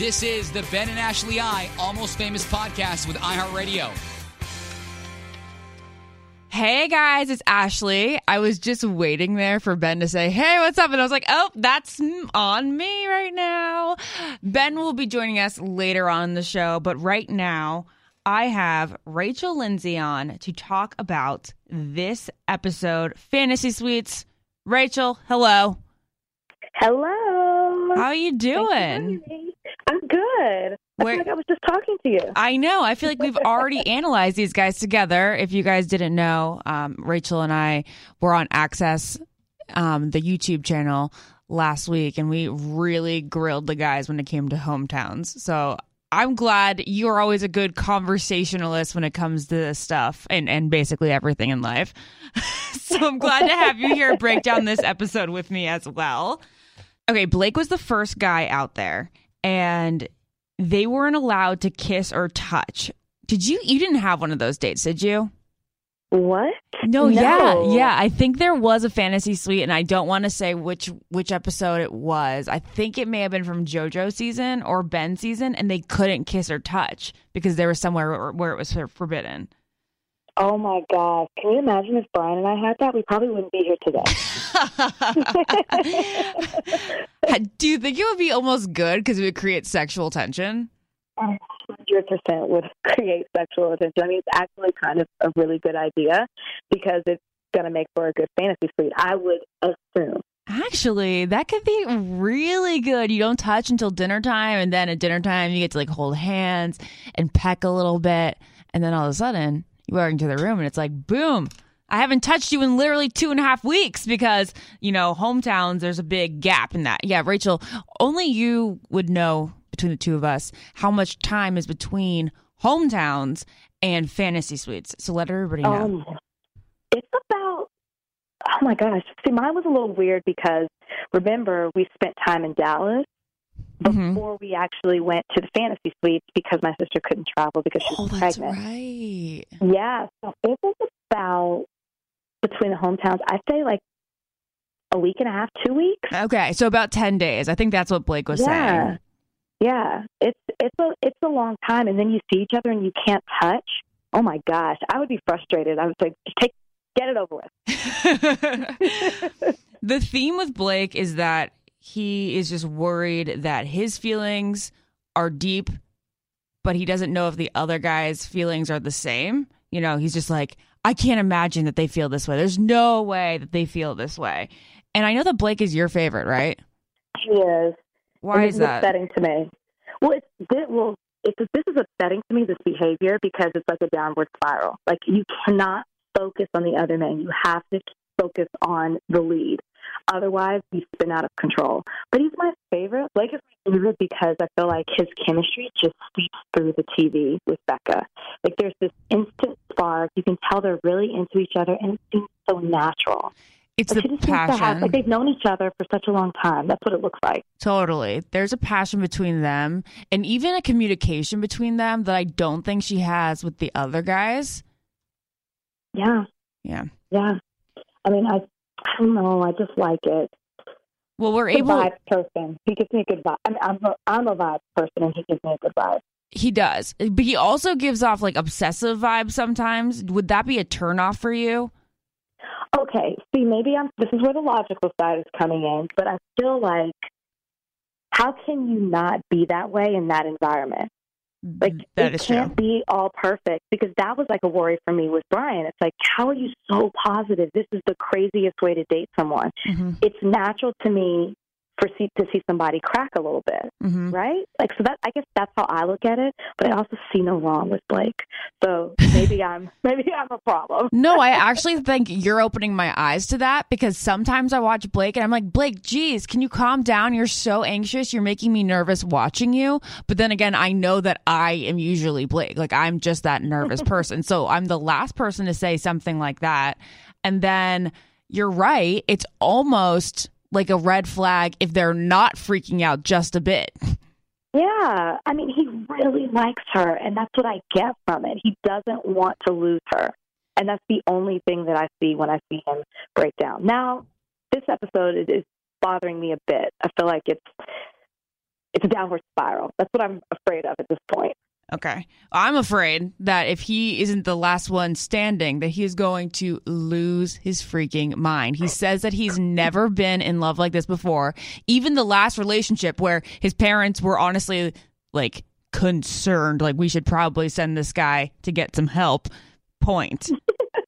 This is the Ben and Ashley I Almost Famous podcast with iHeartRadio. Hey guys, it's Ashley. I was just waiting there for Ben to say, Hey, what's up? And I was like, Oh, that's on me right now. Ben will be joining us later on in the show, but right now, I have Rachel Lindsay on to talk about this episode, Fantasy Suites. Rachel, hello. Hello. How are you doing? I'm good. I Where- feel like I was just talking to you. I know. I feel like we've already analyzed these guys together. If you guys didn't know, um, Rachel and I were on Access, um, the YouTube channel last week, and we really grilled the guys when it came to hometowns. So I'm glad you're always a good conversationalist when it comes to this stuff and, and basically everything in life. so I'm glad to have you here break down this episode with me as well. Okay, Blake was the first guy out there, and they weren't allowed to kiss or touch. Did you? You didn't have one of those dates, did you? What? No, yeah, No. yeah. I think there was a fantasy suite, and I don't want to say which which episode it was. I think it may have been from JoJo season or Ben season, and they couldn't kiss or touch because there was somewhere where, where it was forbidden. Oh my gosh. Can you imagine if Brian and I had that? We probably wouldn't be here today. Do you think it would be almost good because it would create sexual tension? 100% would create sexual attention. I mean, it's actually kind of a really good idea because it's going to make for a good fantasy suite. I would assume. Actually, that could be really good. You don't touch until dinner time, and then at dinner time, you get to like hold hands and peck a little bit. And then all of a sudden, you walk into the room, and it's like, boom, I haven't touched you in literally two and a half weeks because, you know, hometowns, there's a big gap in that. Yeah, Rachel, only you would know between the two of us how much time is between hometowns and fantasy suites. So let everybody know. Um, it's about, oh my gosh. See, mine was a little weird because remember, we spent time in Dallas Mhm. before we actually went to the fantasy suites because my sister couldn't travel because she oh, was that's pregnant. right. Yeah, so it was about between the hometowns. I'd say like a week and a half, two weeks. Okay, so about 10 days. I think that's what Blake was yeah, saying. yeah. It's it's a it's a long time, and then you see each other and you can't touch. Oh my gosh, I would be frustrated. I would say, just take get it over with. the theme with Blake is that he is just worried that his feelings are deep, but he doesn't know if the other guy's feelings are the same. You know, he's just like, I can't imagine that they feel this way. There's no way that they feel this way. And I know that Blake is your favorite, right? He is. Why is this that? upsetting to me? Well, it's well, it's this is upsetting to me. This behavior because it's like a downward spiral. Like you cannot focus on the other man. You have to focus on the lead. Otherwise, he's been out of control. But he's my favorite. Blake is my favorite because I feel like his chemistry just seeps through the TV with Becca. Like there's this instant spark. You can tell they're really into each other, and it seems so natural. It's Like the just have, passion. like they've known each other for such a long time. That's what it looks like. Totally. There's a passion between them and even a communication between them that I don't think she has with the other guys. Yeah. Yeah. Yeah. I mean, I, I don't know. I just like it. Well, we're He's a able vibe person. He gives me a good vibe. I mean, I'm a, I'm a vibe person, and he gives me a good vibe. he does. But he also gives off like obsessive vibes sometimes. Would that be a turnoff for you? Okay. See, maybe I'm. This is where the logical side is coming in, but I feel like, how can you not be that way in that environment? Like that it can't be all perfect because that was like a worry for me with Brian. It's like, how are you so positive? This is the craziest way to date someone. Mhm. It's natural to me for see, to see somebody crack a little bit, Mhm. right? Like so that I guess that's how I look at it. But I also see no wrong with Blake. So maybe I'm maybe I'm a problem. No, I actually think you're opening my eyes to that because sometimes I watch Blake and I'm like, Blake, geez, can you calm down? You're so anxious. You're making me nervous watching you. But then again, I know that I am usually Blake. Like I'm just that nervous person. So I'm the last person to say something like that. And then you're right. It's almost like a red flag if they're not freaking out just a bit. Yeah, I mean, he really likes her, and that's what I get from it. He doesn't want to lose her, and that's the only thing that I see when I see him break down. Now, this episode is, bothering me a bit. I feel like it's it's a downward spiral. That's what I'm afraid of at this point. Okay. I'm afraid that if he isn't the last one standing, that he is going to lose his freaking mind. He says that he's never been in love like this before. Even the last relationship where his parents were honestly like concerned, like we should probably send this guy to get some help. Point.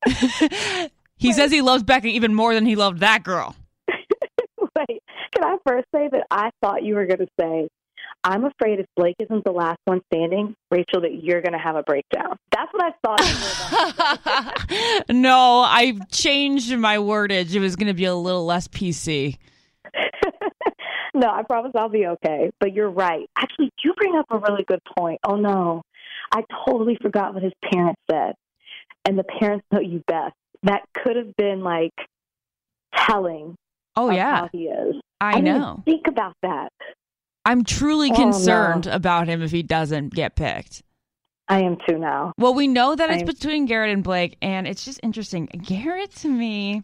he says he loves Becca even more than he loved that girl. Wait, can I first say that I thought you were going to say I'm afraid if Blake isn't the last one standing, Rachel, that you're going to have a breakdown. That's what I thought. no, I changed my wordage. It was going to be a little less PC. no, I promise I'll be okay. But you're right. Actually, you bring up a really good point. Oh, no. I totally forgot what his parents said. And the parents know you best. That could have been like telling. Oh, yeah. How he is. I, I know. Think about that. I'm truly oh, concerned no. about him if he doesn't get picked. I am too now. Well, we know that it's between Garrett and Blake, and it's just interesting. Garrett, to me,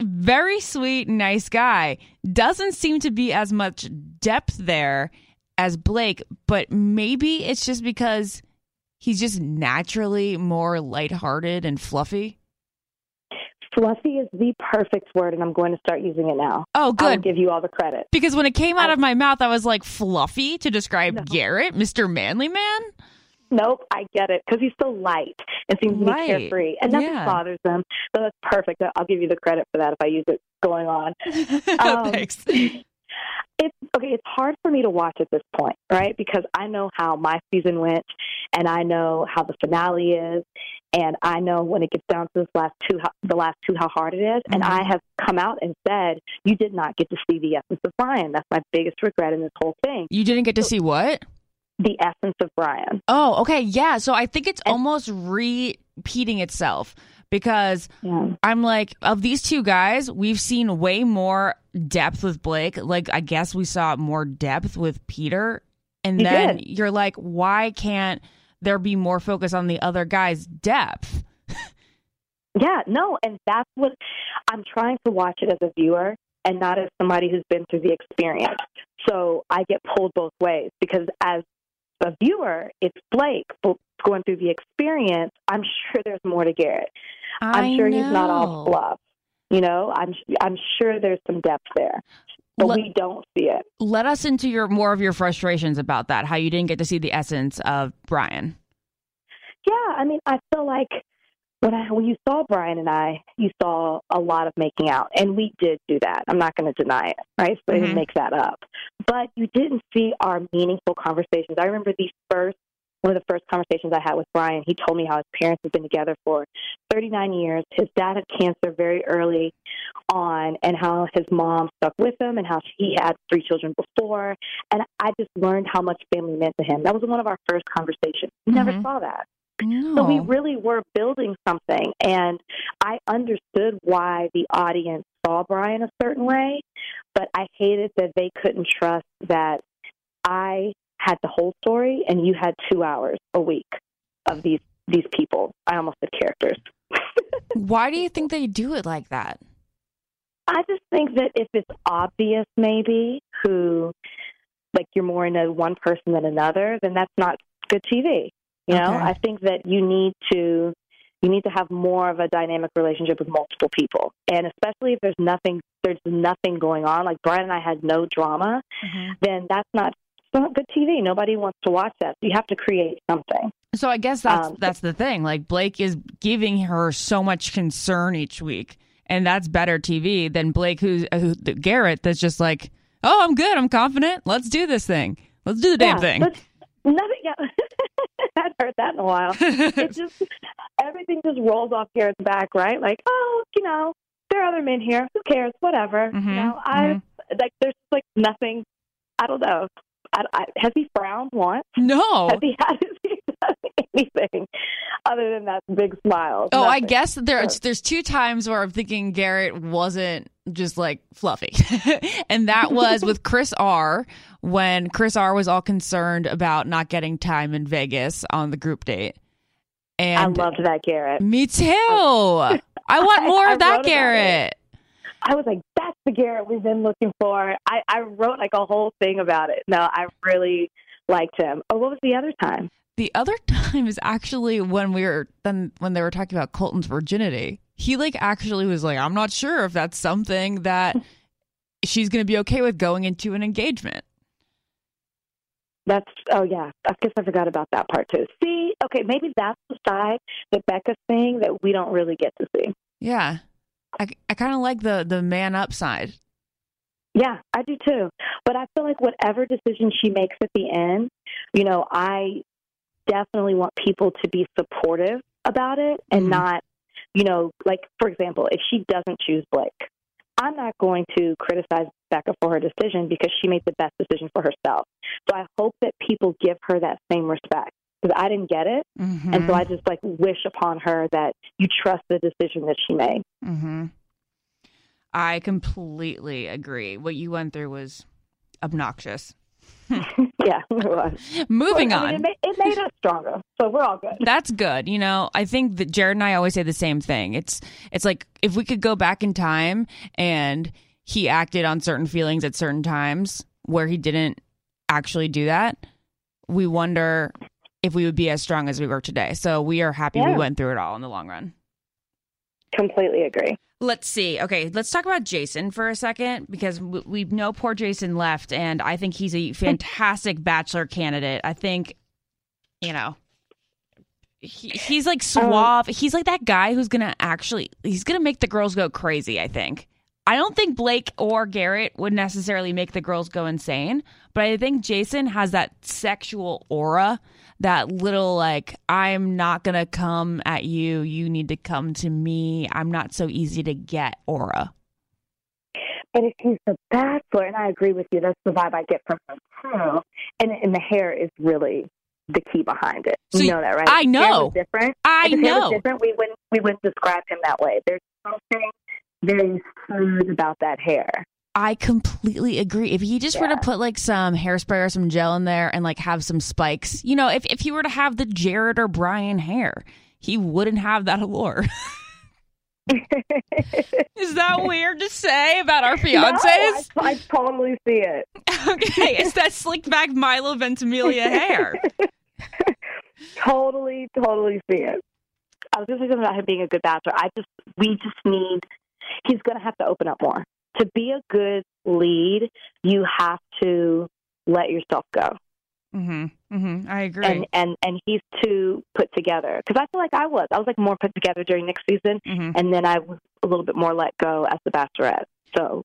very sweet, nice guy. Doesn't seem to be as much depth there as Blake, but maybe it's just because he's just naturally more lighthearted and fluffy. Fluffy is the perfect word, and I'm going to start using it now. Oh, good. I'll give you all the credit. Because when it came out I, of my mouth, I was like, fluffy to describe no. Garrett, Mr. Manly Man? Nope, I get it because he's so light and seems light. to be carefree, and nothing yeah. bothers him. So that's perfect. I'll give you the credit for that if I use it going on. Um, Thanks. It's okay. It's hard for me to watch at this point, right? Because I know how my season went, and I know how the finale is, and I know when it gets down to this last two, how, the last two, how hard it is. Mm-hmm. And I have come out and said, you did not get to see the essence of Brian. That's my biggest regret in this whole thing. You didn't get to see what? The essence of Brian. Oh, okay, yeah. So I think it's and- almost repeating itself because yeah. I'm like, of these two guys, we've seen way more depth with Blake. Like, I guess we saw more depth with Peter. And you then did. you're like, why can't there be more focus on the other guy's depth? yeah, no. And that's what I'm trying to watch it as a viewer and not as somebody who's been through the experience. So I get pulled both ways because as a viewer, it's Blake going through the experience. I'm sure there's more to Garrett. I am sure know. he's not all fluff. You know, I'm I'm sure there's some depth there, but let, we don't see it. Let us into your more of your frustrations about that. How you didn't get to see the essence of Brian. Yeah, I mean, I feel like when I when you saw Brian and I, you saw a lot of making out, and we did do that. I'm not going to deny it, right? So mm-hmm. Make that up. But you didn't see our meaningful conversations. I remember the first one of the first conversations I had with Brian, he told me how his parents had been together for 39 years. His dad had cancer very early on, and how his mom stuck with him, and how he had three children before. And I just learned how much family meant to him. That was one of our first conversations. We never mm-hmm. saw that. No. So we really were building something, and I understood why the audience saw Brian a certain way, but I hated that they couldn't trust that I had the whole story and you had two hours a week of these these people. I almost said characters. Why do you think they do it like that? I just think that if it's obvious, maybe who, like you're more into one person than another, then that's not good TV. You know, okay. I think that you need to you need to have more of a dynamic relationship with multiple people, and especially if there's nothing there's nothing going on. Like Brian and I had no drama, mm-hmm. then that's not not good TV. Nobody wants to watch that. You have to create something. So I guess that's um, that's the thing. Like Blake is giving her so much concern each week, and that's better TV than Blake, who's who, Garrett. That's just like, oh, I'm good. I'm confident. Let's do this thing. Let's do the yeah, damn thing. Nothing. Yeah, I have heard that in a while. it just everything just rolls off Garrett's back, right? Like, oh, you know, there are other men here. Who cares? Whatever. Mm-hmm, you know, I mm-hmm. like. There's like nothing. I don't know. I, I, has he frowned once? No. Has he had anything other than that big smile? Oh, Nothing. I guess there's oh. there's two times where I'm thinking Garrett wasn't just like fluffy, and that was with Chris R when Chris R was all concerned about not getting time in Vegas on the group date. And I loved that Garrett. Me too. I want more of that Garrett. I was like, that's the Garrett we've been looking for. I, I wrote like a whole thing about it. No, I really liked him. Oh, what was the other time? The other time is actually when we were then when they were talking about Colton's virginity. He like actually was like, I'm not sure if that's something that she's going to be okay with going into an engagement. That's oh yeah. I guess I forgot about that part too. See, okay, maybe that's the side that Becca's saying that we don't really get to see. Yeah, I I kind of like the the man up side. Yeah, I do too. But I feel like whatever decision she makes at the end, you know, I definitely want people to be supportive about it and Mhm. not, you know, like for example, if she doesn't choose Blake, I'm not going to criticize Becca for her decision because she made the best decision for herself. So I hope that people give her that same respect because I didn't get it, Mm-hmm. and so I just like wish upon her that you trust the decision that she made. Mm-hmm. I completely agree. What you went through was obnoxious. yeah, it was. Moving I mean, on. it, made, it made us stronger, so we're all good. That's good. You know, I think that Jared and I always say the same thing. It's it's like if we could go back in time and he acted on certain feelings at certain times where he didn't actually do that, we wonder if we would be as strong as we were today. So we are happy we went through it all in the long run. Completely agree. Let's see. Okay, let's talk about Jason for a second because we, we know poor Jason left, and I think he's a fantastic bachelor candidate. I think, you know, he, he's like suave. Um, he's like that guy who's gonna actually he's gonna make the girls go crazy. I think. I don't think Blake or Garrett would necessarily make the girls go insane, but I think Jason has that sexual aura, that little like, I'm not gonna come at you, you need to come to me. I'm not so easy to get aura. But if he's the bachelor, and I agree with you, that's the vibe I get from him too. And and the hair is really the key behind it. So you know that, right? I know. different. I if his hair was know. different. We wouldn't we wouldn't describe him that way. There's something very smooth about that hair. I completely agree. If he just were to put like some hairspray or some gel in there and like have some spikes, you know, if, if he were to have the Jared or Brian hair, he wouldn't have that allure. Is that weird to say about our No, fiancés? I, I totally see it. okay, it's that slicked back Milo Ventimiglia hair. Totally, totally see it. I was just thinking about him being a good bachelor. I just, we just need. He's going to have to open up more to be a good lead. You have to let yourself go, Mm-hmm. Mm-hmm. I agree. and and and he's too put together. Because I feel like I was. I was like more put together during Nick's season, Mhm. and then I was a little bit more let go as the bachelorette. So,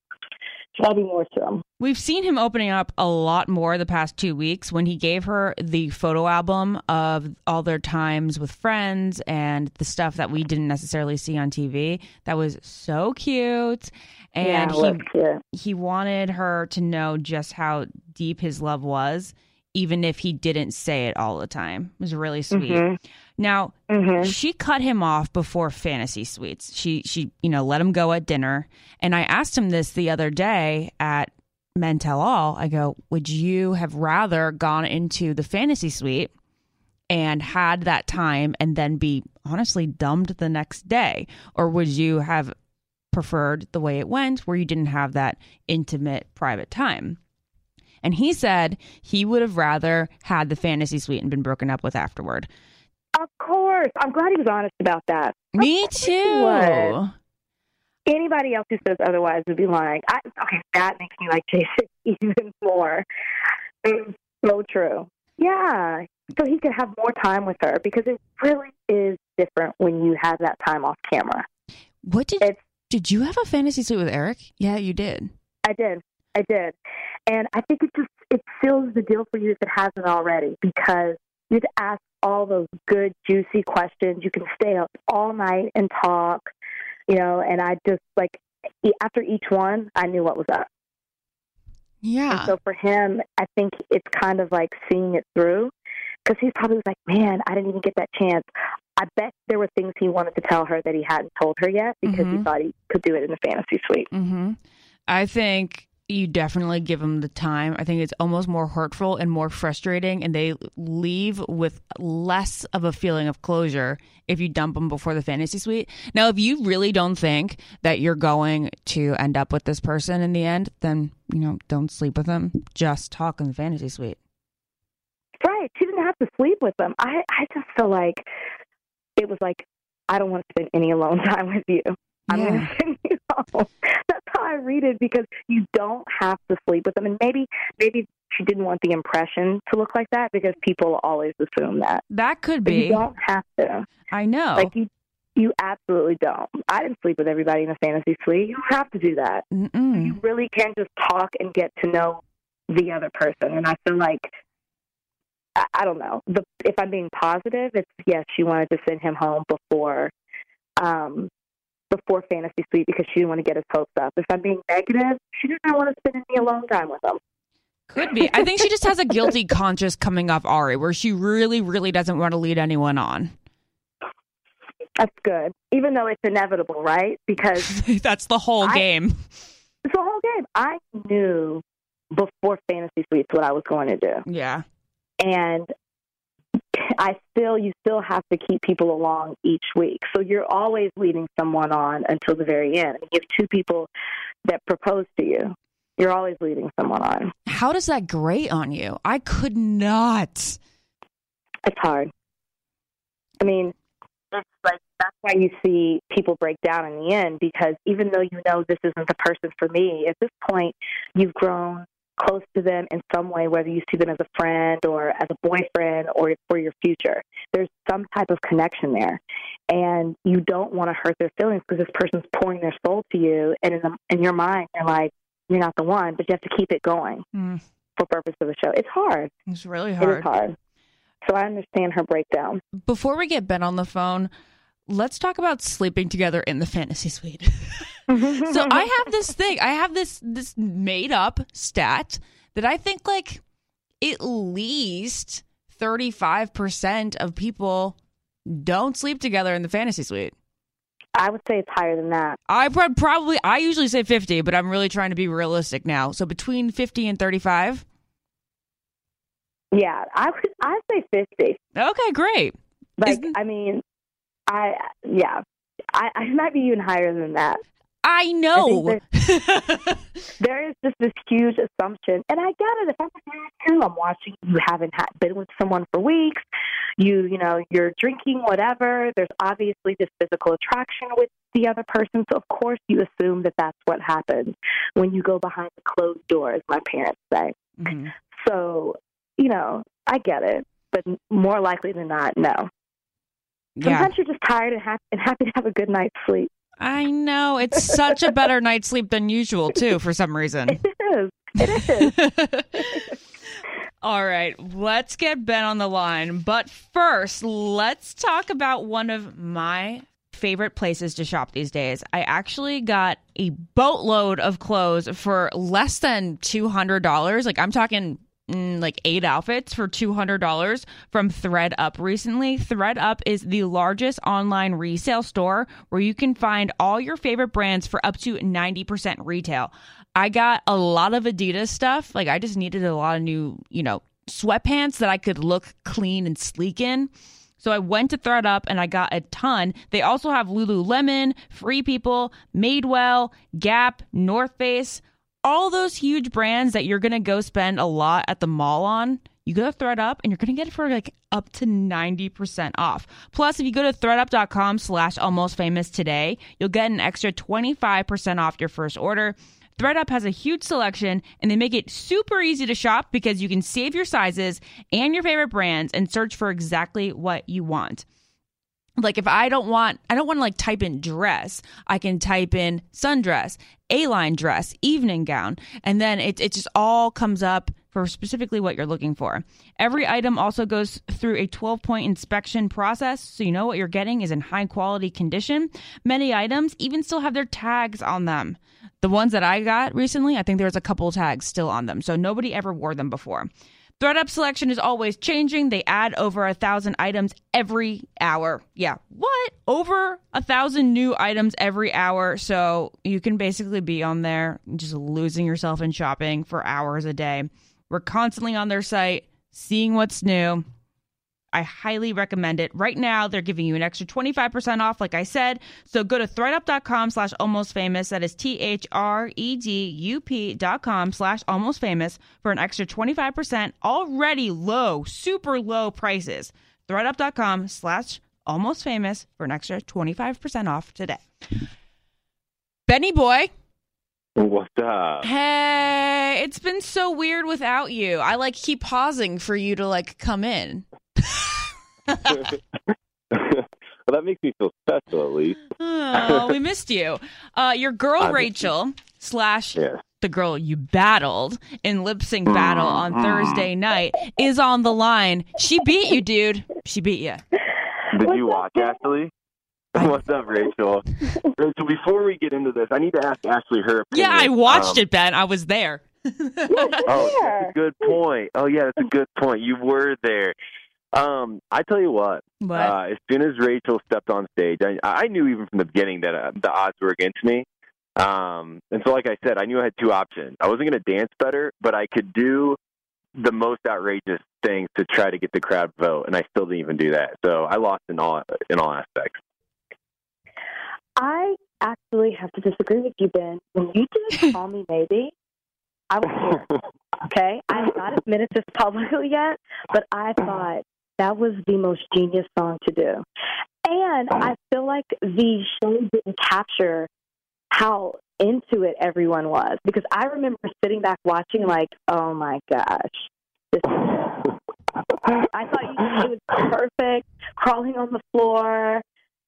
there'll be more to him. We've seen him opening up a lot more the past two weeks when he gave her the photo album of all their times with friends and the stuff that we didn't necessarily see on TV. That was so cute. And yeah, he yeah. he wanted her to know just how deep his love was, even if he didn't say it all the time. It was really sweet. Mhm. Now, Mhm. she cut him off before fantasy suites. She she you know let him go at dinner, and I asked him this the other day at Men Tell All. I go, would you have rather gone into the fantasy suite and had that time and then be honestly dumbed the next day, or would you have preferred the way it went, where you didn't have that intimate private time? And he said he would have rather had the fantasy suite and been broken up with afterward. Of course. I'm glad he was honest about that. Me course he was. too. Anybody else who says otherwise would be lying. I, okay, that makes me like Jason even more. It's so true. Yeah. So he could have more time with her because it really is different when you have that time off camera. What did It's- did you have a fantasy suite with Eric? Yeah, you did. I did. I did. And I think it just it seals the deal for you if it hasn't already because you have to ask all those good, juicy questions. You can stay up all night and talk, you know, and I just like after each one, I knew what was up. Yeah. And so for him, I think it's kind of like seeing it through because he's probably like, man, I didn't even get that chance. I bet there were things he wanted to tell her that he hadn't told her yet because he Mhm. thought he could do it in the fantasy suite. Mm-hmm. I think you definitely give them the time. I think it's almost more hurtful and more frustrating, and they leave with less of a feeling of closure if you dump them before the fantasy suite. Now, if you really don't think that you're going to end up with this person in the end, then, you know, don't sleep with them. Just talk in the fantasy suite. Right. She didn't have to sleep with them. I, I just feel like it was like, I don't want to spend any alone time with you. I'm Yeah. going to send you That's how I read it because you don't have to sleep with them. And maybe, maybe she didn't want the impression to look like that because people always assume that. That could But you don't have to. I know. Like you, you absolutely don't. I didn't sleep with everybody in a fantasy suite. You don't have to do that. Mm-mm. You really can't just talk and get to know the other person. And I feel like I, I don't know. The if I'm being positive, it's yes, she wanted to send him home before um before fantasy suite because she didn't want to get his hopes up. If I'm being negative, she did not want to spend any alone time with him. Could be. I think she just has a guilty conscience coming off Arie, where she really, really doesn't want to lead anyone on. That's good. Even though it's inevitable, right? Because That's the whole I- game. it's the whole game. I knew before fantasy suites what I was going to do. Yeah. and I still you still have to keep people along each week. So you're always leading someone on until the very end. You have two people that propose to you. You're always leading someone on. How does that grate on you? I could not. It's hard. I mean, it's like that's why you see people break down in the end because even though you know this isn't the person for me, at this point you've grown close to them in some way, whether you see them as a friend or as a boyfriend or for your future. There's some type of connection there, and you don't want to hurt their feelings because this person's pouring their soul to you, and in the, in your mind you're like you're not the one, but you have to keep it going Mm, for purpose of the show. It's hard. it's really hard. It is hard. hard. So I understand her breakdown. Before we get Ben on the phone, let's talk about sleeping together in the fantasy suite. so I have this thing. I have this this made up stat that I think like at least 35% of people don't sleep together in the fantasy suite. I would say it's higher than that. I prob- probably I usually say 50, but I'm really trying to be realistic now. So between 50 and 35. Yeah, I would. I say fifty. Okay, great. Like, Isn't- I mean, I yeah, I, I might be even higher than that. I know. There is just this huge assumption, and I get it. If I'm a too, I'm watching. You haven't had, been with someone for weeks. You, you know, you're drinking whatever. There's obviously this physical attraction with the other person, so of course you assume that that's what happens when you go behind the closed doors. My parents say. Mhm. So, you know, I get it, but more likely than not, no. Yeah. Sometimes you're just tired and happy, and happy to have a good night's sleep. I know. It's such a better night's sleep than usual, too, for some reason. It is. It is. All right, let's get Ben on the line. But first, let's talk about one of my favorite places to shop these days. I actually got a boatload of clothes for less than $200. Like, I'm talking Mm, like eight outfits for $200 from ThredUp recently. ThredUp is the largest online resale store where you can find all your favorite brands for up to 90% retail. I got a lot of Adidas stuff. Like I just needed a lot of new, you know, sweatpants that I could look clean and sleek in. So I went to ThredUp and I got a ton. They also have Lululemon, Free People, Madewell, Gap, North Face, all those huge brands that you're going to go spend a lot at the mall on. You go to ThredUp and you're going to get it for like up to 90% off. Plus, if you go to thredup.com slash almost famous today, you'll get an extra 25% off your first order. ThredUp has a huge selection and they make it super easy to shop because you can save your sizes and your favorite brands and search for exactly what you want. Like if I don't want I don't want to like type in dress, I can type in sundress, A-line dress, evening gown, and then it it just all comes up for specifically what you're looking for. Every item also goes through a 12-point inspection process, so you know what you're getting is in high quality condition. Many items even still have their tags on them. The ones that I got recently, I think there was a couple tags still on them, so nobody ever wore them before. ThredUp selection is always changing. They add over a thousand items every hour. Yeah, what? Over a thousand new items every hour. So you can basically be on there just losing yourself in shopping for hours a day. We're constantly on their site, seeing what's new. I highly recommend it. Right now, they're giving you an extra 25% off, like I said. So go to thredup.com slash almost famous. That is T H R E D U P dot com slash almost famous for an extra 25% already low, super low prices. Thredup.com slash almost famous for an extra 25% off today. Benny Boy. What's up? Hey, it's been so weird without you. I like keep pausing for you to like come in. Well, that makes me feel special, at least. oh, we missed you. Uh, your girl I Rachel slash Yeah. the girl you battled in lip sync battle on Mm-hmm. Thursday night is on the line. She beat you, dude. She beat you. Did you watch, Ashley? What's up, Rachel? Rachel, before we get into this, I need to ask Ashley her opinion. Yeah, I watched Um, it, Ben. I was there. Oh, that's a good point. Oh, yeah, that's a good point. You were there. Um, I tell you what. What? Uh, as soon as Rachel stepped on stage, I, I knew even from the beginning that uh, the odds were against me. Um, and so, like I said, I knew I had two options. I wasn't going to dance better, but I could do the most outrageous things to try to get the crowd vote, and I still didn't even do that. So I lost in all in all aspects. I actually have to disagree with you, Ben. When you did Call Me Maybe, I was here. Okay? I have not admitted this publicly yet, but I thought that was the most genius song to do. And I feel like the show didn't capture how into it everyone was because I remember sitting back watching, like, oh my gosh, this is I thought you, it was perfect, crawling on the floor,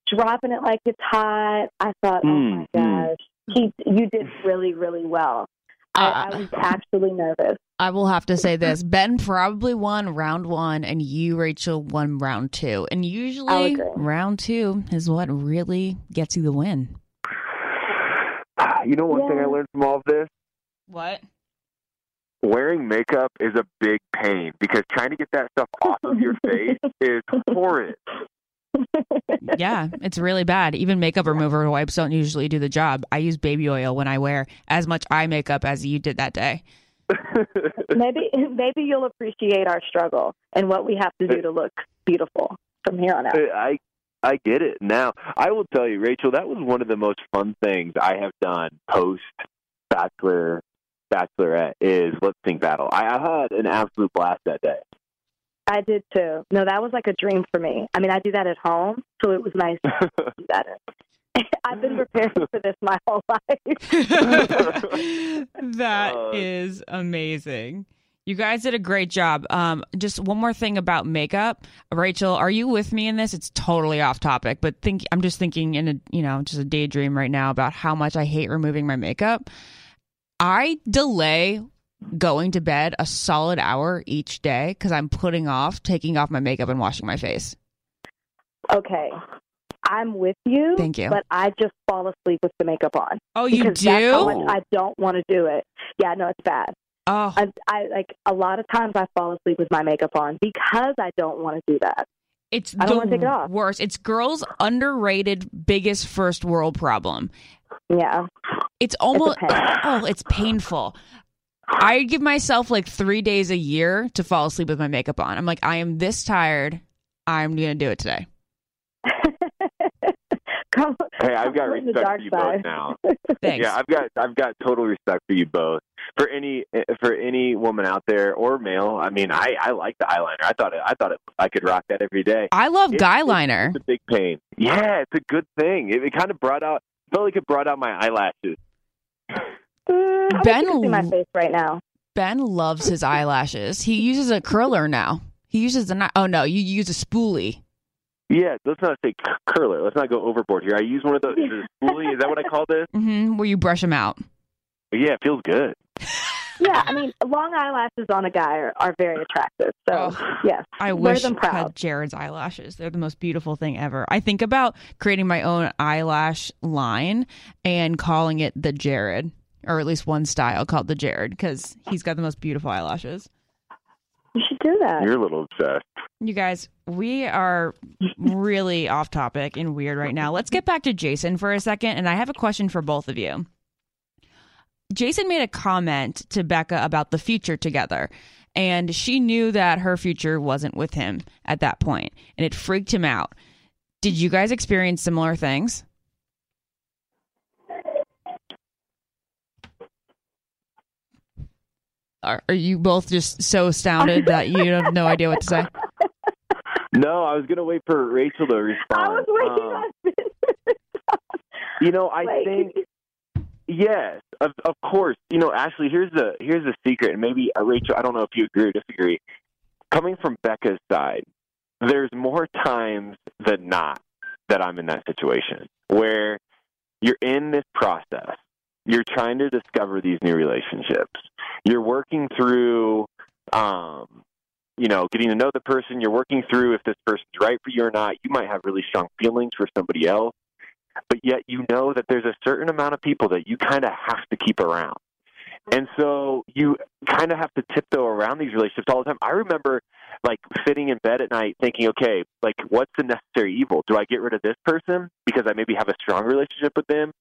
dropping it like it's hot. I thought, oh my Mm, mm. gosh, he, you did really, really well. I, I was actually nervous. I will have to say this. Ben probably won round one, and you, Rachel, won round two. And usually, round two is what really gets you the win. you know, one thing I learned from all of this: What? wearing makeup is a big pain because trying to get that stuff off of your face is horrid. Yeah, it's really bad. Even makeup remover wipes don't usually do the job. I use baby oil when I wear as much eye makeup as you did that day. Maybe, maybe you'll appreciate our struggle and what we have to do to look beautiful from here on out. I I get it now. I will tell you, Rachel, that was one of the most fun things I have done post Bachelor Bachelorette is lip sync battle. I, I had an absolute blast that day. I did too. No, that was like a dream for me. I mean, I do that at home, so it was nice to do that. I've been preparing for this my whole life. That is Uh, amazing. You guys did a great job. Um, just one more thing about makeup, Rachel. Are you with me in this? It's totally off topic, but think I'm just thinking in a you know just a daydream right now about how much I hate removing my makeup. I delay going to bed a solid hour each day because I'm putting off taking off my makeup and washing my face. Okay. I'm with you. Thank you. But I just fall asleep with the makeup on. Oh, you do? I don't want to do it. Yeah, no, it's bad. Oh, I, I like a lot of times I fall asleep with my makeup on because I don't want to do that. It's I don't the it off. worst. It's girls' underrated biggest first world problem. Yeah. It's almost pain. oh, it's painful. I give myself like three days a year to fall asleep with my makeup on. I'm like, I am this tired. I'm gonna do it today. Come, Hey, I've got come from the respect for you side. both now. Thanks. Yeah, I've got I've got total respect for you both. For any for any woman out there or male, I mean, I I like the eyeliner. I thought it, I thought it, I could rock that every day. I love It- guy it- liner. It's a big pain. Yeah, it's a good thing. It, it kind of brought out felt like it brought out my eyelashes. Mm, I Ben wish see my face right now. Ben loves his eyelashes. He uses a curler now. He uses a oh no, you use a spoolie. Yeah, let's not say c- curler. Let's not go overboard here. I use one of those. Is a spoolie? Is that what I call this? hmm where you brush them out. Yeah, it feels good. Yeah, I mean, long eyelashes on a guy are, are very attractive. So, Oh. yes, I wear wish them I proud. had Jared's eyelashes. They're the most beautiful thing ever. I think about creating my own eyelash line and calling it the Jared, or at least one style called the Jared, because he's got the most beautiful eyelashes. You should do that. You're a little obsessed. You guys, we are really off topic and weird right now. Let's get back to Jason for a second. And I have a question for both of you. Jason made a comment to Becca about the future together. And she knew that her future wasn't with him at that point, and it freaked him out. Did you guys experience similar things? Are, are you both just so astounded that you have no idea what to say? No, I was gonna wait for Rachel to respond. I was waiting Um, on. You know, I Like- think yes, of of course. You know, Ashley, here's the here's the secret, and maybe uh, Rachel, I don't know if you agree or disagree. Coming from Becca's side, there's more times than not that I'm in that situation where you're in this process. You're trying to discover these new relationships. You're working through, um, you know, getting to know the person. You're working through if this person's right for you or not. You might have really strong feelings for somebody else but yet you know that there's a certain amount of people that you kind of have to keep around. And so you kind of have to tiptoe around these relationships all the time. I remember like sitting in bed at night thinking, okay, like what's the necessary evil? Do I get rid of this person because I maybe have a strong relationship with them?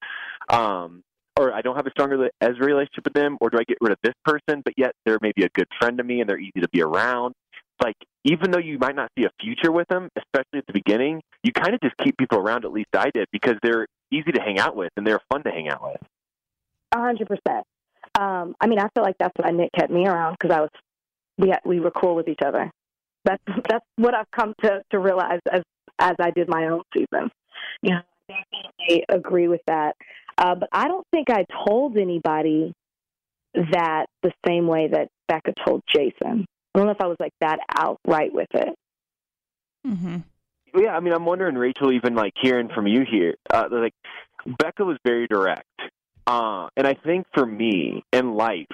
Um, or I don't have a stronger as relationship with them, or do I get rid of this person, but yet they're maybe a good friend to me and they're easy to be around? Like, even though you might not see a future with them, especially at the beginning, you kind of just keep people around. At least I did because they're easy to hang out with and they're fun to hang out with. A hundred percent. Um, I mean, I feel like that's why Nick kept me around because I was we had, we were cool with each other. That's that's what I've come to to realize as as I did my own season. Yeah, I definitely agree with that. Uh, but I don't think I told anybody that the same way that Becca told Jason. I don't know if I was like that outright with it. Mm-hmm. Yeah, I mean, I'm wondering, Rachel, even like hearing from you here, uh, like Becca was very direct, uh, and I think for me in life,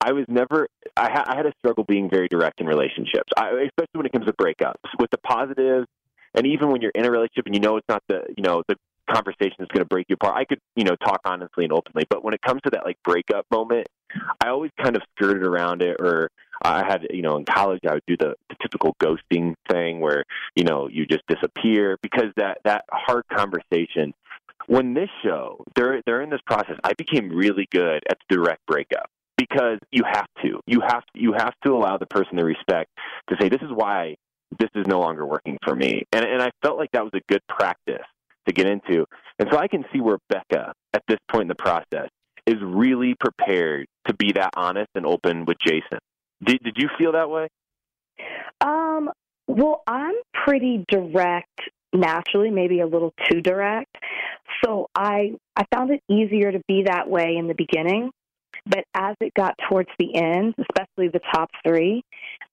I was never. I, ha- I had a struggle being very direct in relationships, I, especially when it comes to breakups, with the positives, and even when you're in a relationship and you know it's not the you know the conversation that's going to break you apart. I could you know talk honestly and openly, but when it comes to that like breakup moment, I always kind of skirted around it, or I had you know in college I would do the, the typical ghosting thing where you know you just disappear because that that hard conversation. When this show, they're they're in this process. I became really good at the direct breakup because you have to. You have you have to allow the person the respect to say this is why this is no longer working for me. And and I felt like that was a good practice to get into. And so I can see where Becca at this point in the process is really prepared to be that honest and open with Jason. Did did you feel that way? Um, well, I'm pretty direct naturally, maybe a little too direct. So I I found it easier to be that way in the beginning, but as it got towards the end, especially the top three,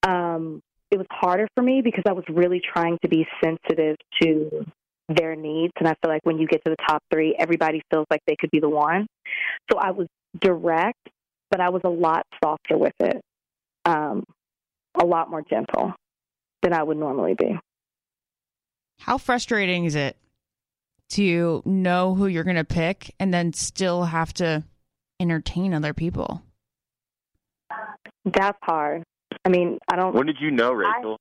um, it was harder for me because I was really trying to be sensitive to their needs, and I feel like when you get to the top three, everybody feels like they could be the one. So I was direct, but I was a lot softer with it, um, a lot more gentle than I would normally be. How frustrating is it to know who you're going to pick and then still have to entertain other people? That's hard. I mean, I don't. When did you know, Rachel?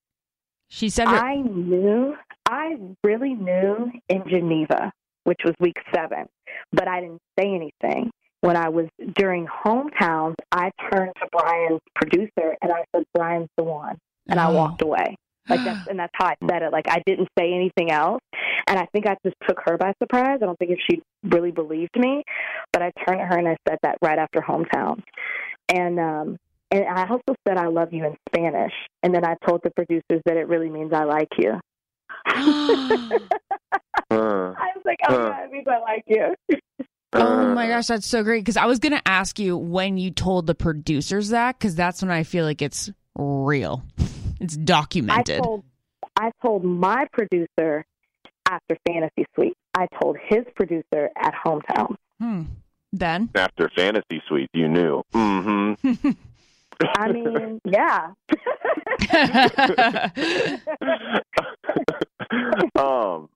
She said her, I knew, I really knew in Geneva, which was week seven, but I didn't say anything. When I was during hometowns, I turned to Brian's producer and I said, Brian's the one. And I Oh. walked away. Like that's, and that's how I said it. Like I didn't say anything else. And I think I just took her by surprise. I don't think if she really believed me, but I turned to her and I said that right after hometown. And, um, and I also said I love you in Spanish. And then I told the producers that it really means I like you. Uh, I was like, oh, Huh. yeah, it means I like you. Oh my uh, gosh, that's so great. Because I was going to ask you when you told the producers that, because that's when I feel like it's real. It's I documented. told, I told my producer after Fantasy Suite. I told his producer at hometown. hmm. Then? After Fantasy Suite, you knew. Mm-hmm. I mean, yeah. um,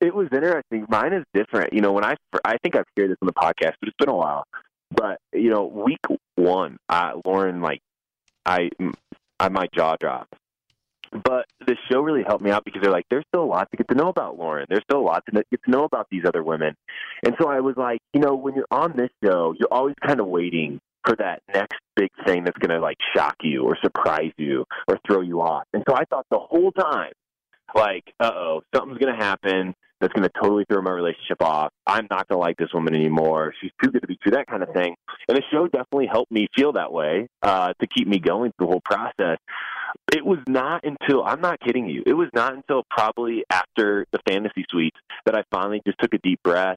it was interesting. Mine is different. You know, when I I think I've heard this on the podcast, but it's been a while. But you know, week one, uh, Lauren, like I, I my jaw dropped. But the show really helped me out because they're like, there's still a lot to get to know about Lauren. There's still a lot to get to know about these other women. And so I was like, you know, when you're on this show, you're always kind of waiting for that next big thing that's going to like shock you or surprise you or throw you off. And so I thought the whole time, like, uh oh, something's going to happen that's going to totally throw my relationship off. I'm not going to like this woman anymore. She's too good to be true, that kind of thing. And the show definitely helped me feel that way uh, to keep me going through the whole process. It was not until, I'm not kidding you, it was not until probably after the fantasy suites that I finally just took a deep breath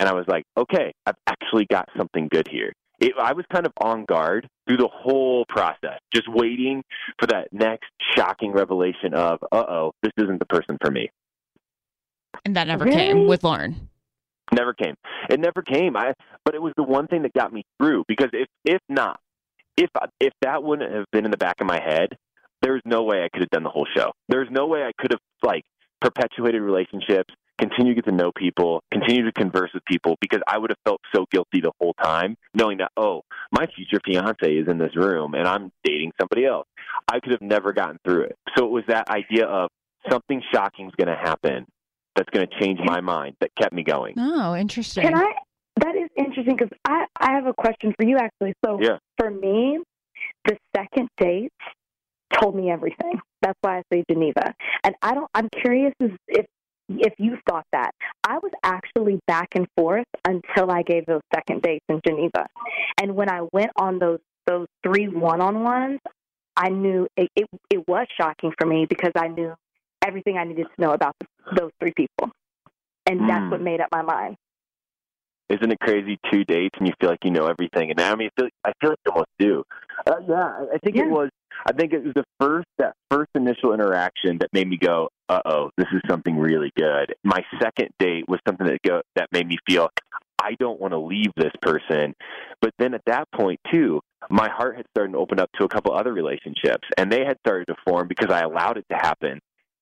and I was like, okay, I've actually got something good here. It, I was kind of on guard through the whole process, just waiting for that next shocking revelation of, uh oh, this isn't the person for me. And that never Really? came with Lauren. Never came. It never came. I, but it was the one thing that got me through because if if not, if if that wouldn't have been in the back of my head, there's no way I could have done the whole show. There's no way I could have like perpetuated relationships, continue to get to know people, continue to converse with people because I would have felt so guilty the whole time, knowing that oh, my future fiance is in this room and I'm dating somebody else. I could have never gotten through it. So it was that idea of something shocking is going to happen that's going to change my mind that kept me going. Oh, interesting. Can I? That is interesting because I I have a question for you actually. So Yeah. for me, the second date told me everything. That's why I say Geneva. And I don't. I'm curious if if you thought that. I was actually back and forth until I gave those second dates in Geneva, and when I went on those those three one on ones, I knew it, it it was shocking for me because I knew everything I needed to know about those three people, and that's Mm. what made up my mind. Isn't it crazy? Two dates and you feel like you know everything. And now I mean, I feel, I feel like you almost do. Uh, yeah, I- I think Yeah. it was. I think it was the first that first initial interaction that made me go, "Uh oh, this is something really good." My second date was something that go that made me feel I don't want to leave this person. But then at that point too, my heart had started to open up to a couple other relationships, and they had started to form because I allowed it to happen.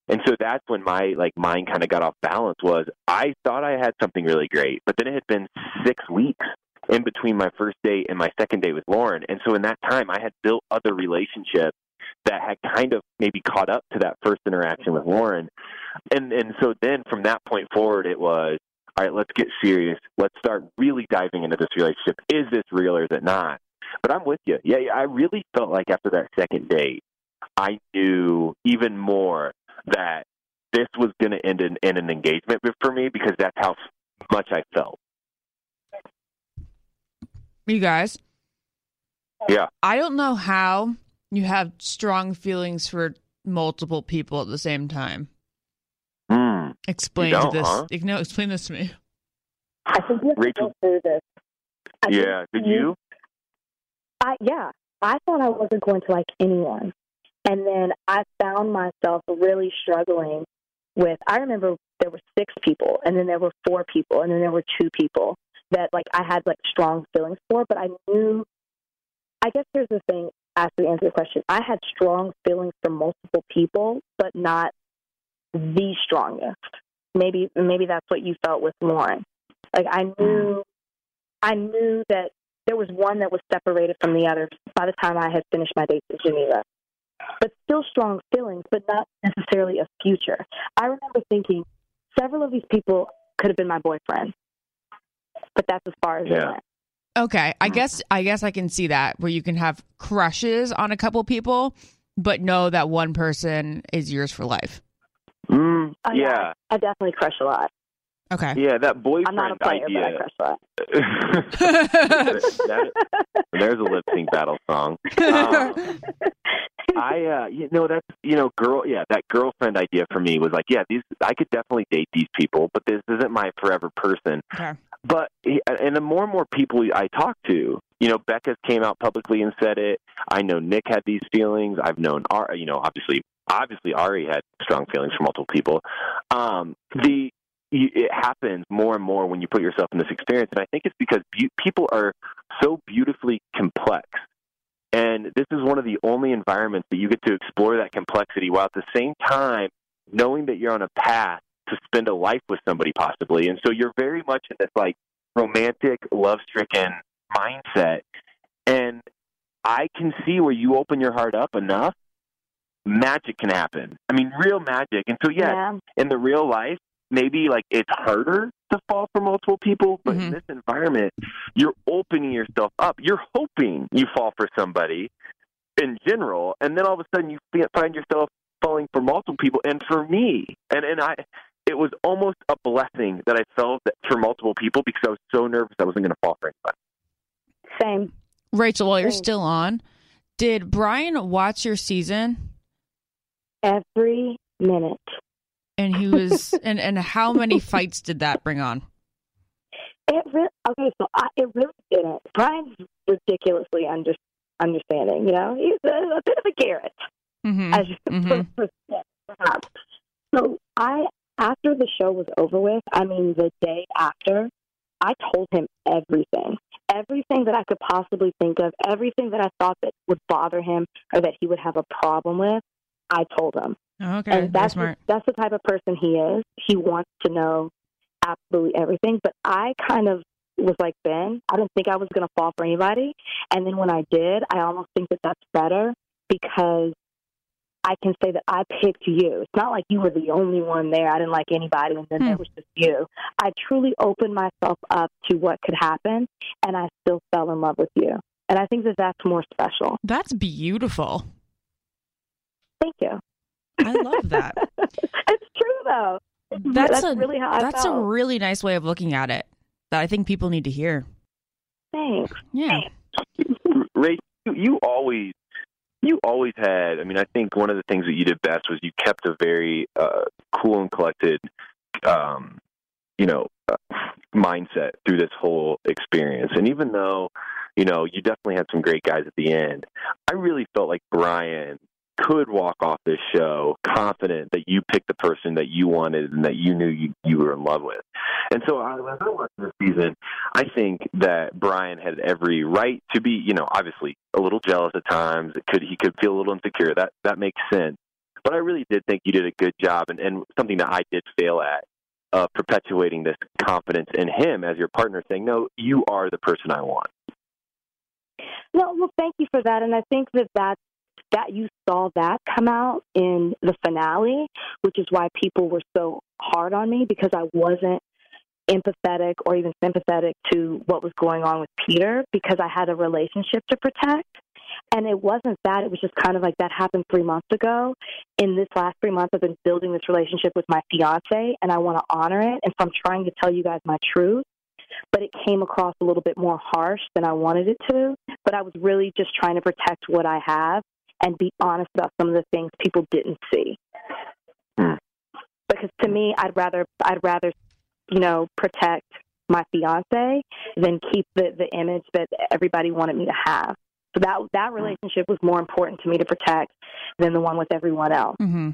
And so that's when my like mind kind of got off balance. Was I thought I had something really great, but then it had been six weeks in between my first date and my second date with Lauren, and so in that time I had built other relationships that had kind of maybe caught up to that first interaction with Lauren, and and so then from that point forward it was all right. Let's get serious. Let's start really diving into this relationship. Is this real or is it not? But I'm with you. Yeah, I really felt like after that second date, I knew even more that this was going to end in, in an engagement for me because that's how much I felt. you guys. Yeah. I don't know how you have strong feelings for multiple people at the same time. Mm. Explain don't, this. huh? No, explain this to me. I think you have Rachel- to go through this. I Yeah. Did you? I yeah, I thought I wasn't going to like anyone, and then I found myself really struggling with. I remember there were six people, and then there were four people, and then there were two people that like I had like strong feelings for, but I knew. I guess here's the thing. After to answer the question, I had strong feelings for multiple people, but not the strongest. Maybe maybe that's what you felt with Lauren. Like I knew, mm-hmm. I knew that there was one that was separated from the other by the time I had finished my dates in Geneva. But still strong feelings, but not necessarily a future. I remember thinking several of these people could have been my boyfriend, but that's as far as it Yeah. went. Okay, I guess I guess I can see that where you can have crushes on a couple people, but know that one person is yours for life. Mm, yeah. I, I definitely crush a lot. Okay. Yeah. That I'm boyfriend not a player, but I idea. crush a lot. That- there's a lip sync battle song. Um, I, uh, you know, that's, you know, girl, yeah, that girlfriend idea for me was like, yeah, these, I could definitely date these people, but this isn't my forever person. okay. But, and the more and more people I talk to, you know, Becca came out publicly and said it. I know Nick had these feelings. I've known, Arie, you know, obviously, obviously Arie had strong feelings for multiple people. Um, the, you- it happens more and more when you put yourself in this experience. And I think it's because be- people are so beautifully complex. And this is one of the only environments that you get to explore that complexity while at the same time knowing that you're on a path to spend a life with somebody possibly. And so you're very much in this like romantic, love stricken mindset. And I can see where you open your heart up enough magic can happen. I mean, real magic. And so, yeah, Yeah. in the real life, maybe like it's harder to fall for multiple people, but Mhm. in this environment, you're opening yourself up. You're hoping you fall for somebody in general, and then all of a sudden you find yourself falling for multiple people. And for me, and and I, it was almost a blessing that I fell for multiple people because I was so nervous I wasn't going to fall for anybody. Same. Rachel, while you're Thanks. still on, did Bryan watch your season? Every minute. And he was, and and how many fights did that bring on? It really okay. So I, it really didn't. Bryan's ridiculously under, understanding. You know, he's a, a bit of a Garrett. hmm as Mhm. perhaps. So I, after the show was over with, I mean the day after, I told him everything, everything that I could possibly think of, everything that I thought that would bother him or that he would have a problem with. I told him, Okay, and that's that's smart. that's the type of person he is. He wants to know absolutely everything. But I kind of was like Ben. I didn't think I was going to fall for anybody, and then when I did, I almost think that that's better because I can say that I picked you. It's not like you were the only one there. I didn't like anybody, and then Hmm. there was just you. I truly opened myself up to what could happen, and I still fell in love with you. And I think that that's more special. That's beautiful. Thank you. I love that. it's true though. That's, a really how I that's felt. a really nice way of looking at it that I think people need to hear. Thanks. Yeah. Ray, you, you always you always had. I mean, I think one of the things that you did best was you kept a very uh, cool and collected, um, you know, uh, mindset through this whole experience. And even though, you know, you definitely had some great guys at the end, I really felt like Bryan could walk off this show confident that you picked the person that you wanted and that you knew you, you were in love with. And so I, as I watched this season, I think that Bryan had every right to be, you know, obviously a little jealous at times. It could he could feel a little insecure. That that makes sense. But I really did think you did a good job, and, and something that I did fail at of perpetuating this confidence in him as your partner, saying, "No, you are the person I want." No, well, thank you for that. And I think that that that you saw that come out in the finale, which is why people were so hard on me because I wasn't empathetic or even sympathetic to what was going on with Peter because I had a relationship to protect. And it wasn't that, it was just kind of like that happened three months ago. In this last three months, I've been building this relationship with my fiance, and I want to honor it. And so I'm trying to tell you guys my truth but it came across a little bit more harsh than I wanted it to. But I was really just trying to protect what I have and be honest about some of the things people didn't see. Hmm. Because to me, I'd rather I'd rather you know protect my fiance than keep the the image that everybody wanted me to have. So that that relationship was more important to me to protect than the one with everyone else. Mm-hmm.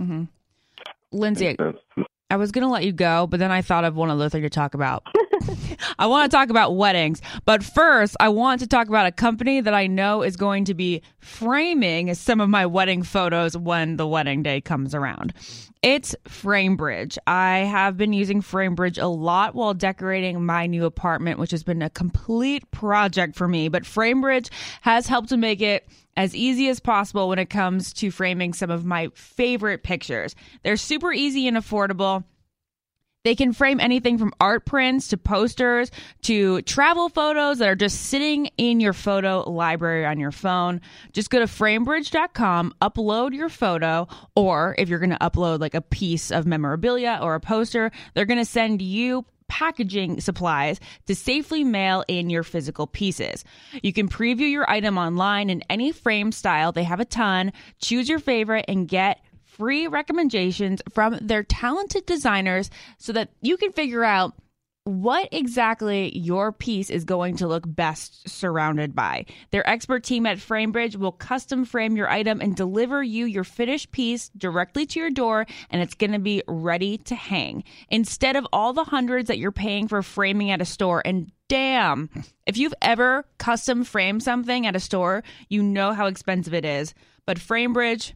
Mm-hmm. Lindsay, I was gonna let you go, but then I thought of one other thing to talk about. I want to talk about weddings, but first, I want to talk about a company that I know is going to be framing some of my wedding photos when the wedding day comes around. It's FrameBridge. I have been using FrameBridge a lot while decorating my new apartment, which has been a complete project for me. But FrameBridge has helped to make it as easy as possible when it comes to framing some of my favorite pictures. They're super easy and affordable. They can frame anything from art prints to posters to travel photos that are just sitting in your photo library on your phone. Just go to framebridge.com, upload your photo, or if you're going to upload like a piece of memorabilia or a poster, they're going to send you packaging supplies to safely mail in your physical pieces. You can preview your item online in any frame style. They have a ton. Choose your favorite and get free recommendations from their talented designers so that you can figure out what exactly your piece is going to look best surrounded by. Their expert team at FrameBridge will custom frame your item and deliver you your finished piece directly to your door, and it's going to be ready to hang. Instead of all the hundreds that you're paying for framing at a store, and damn, if you've ever custom framed something at a store, you know how expensive it is. But FrameBridge,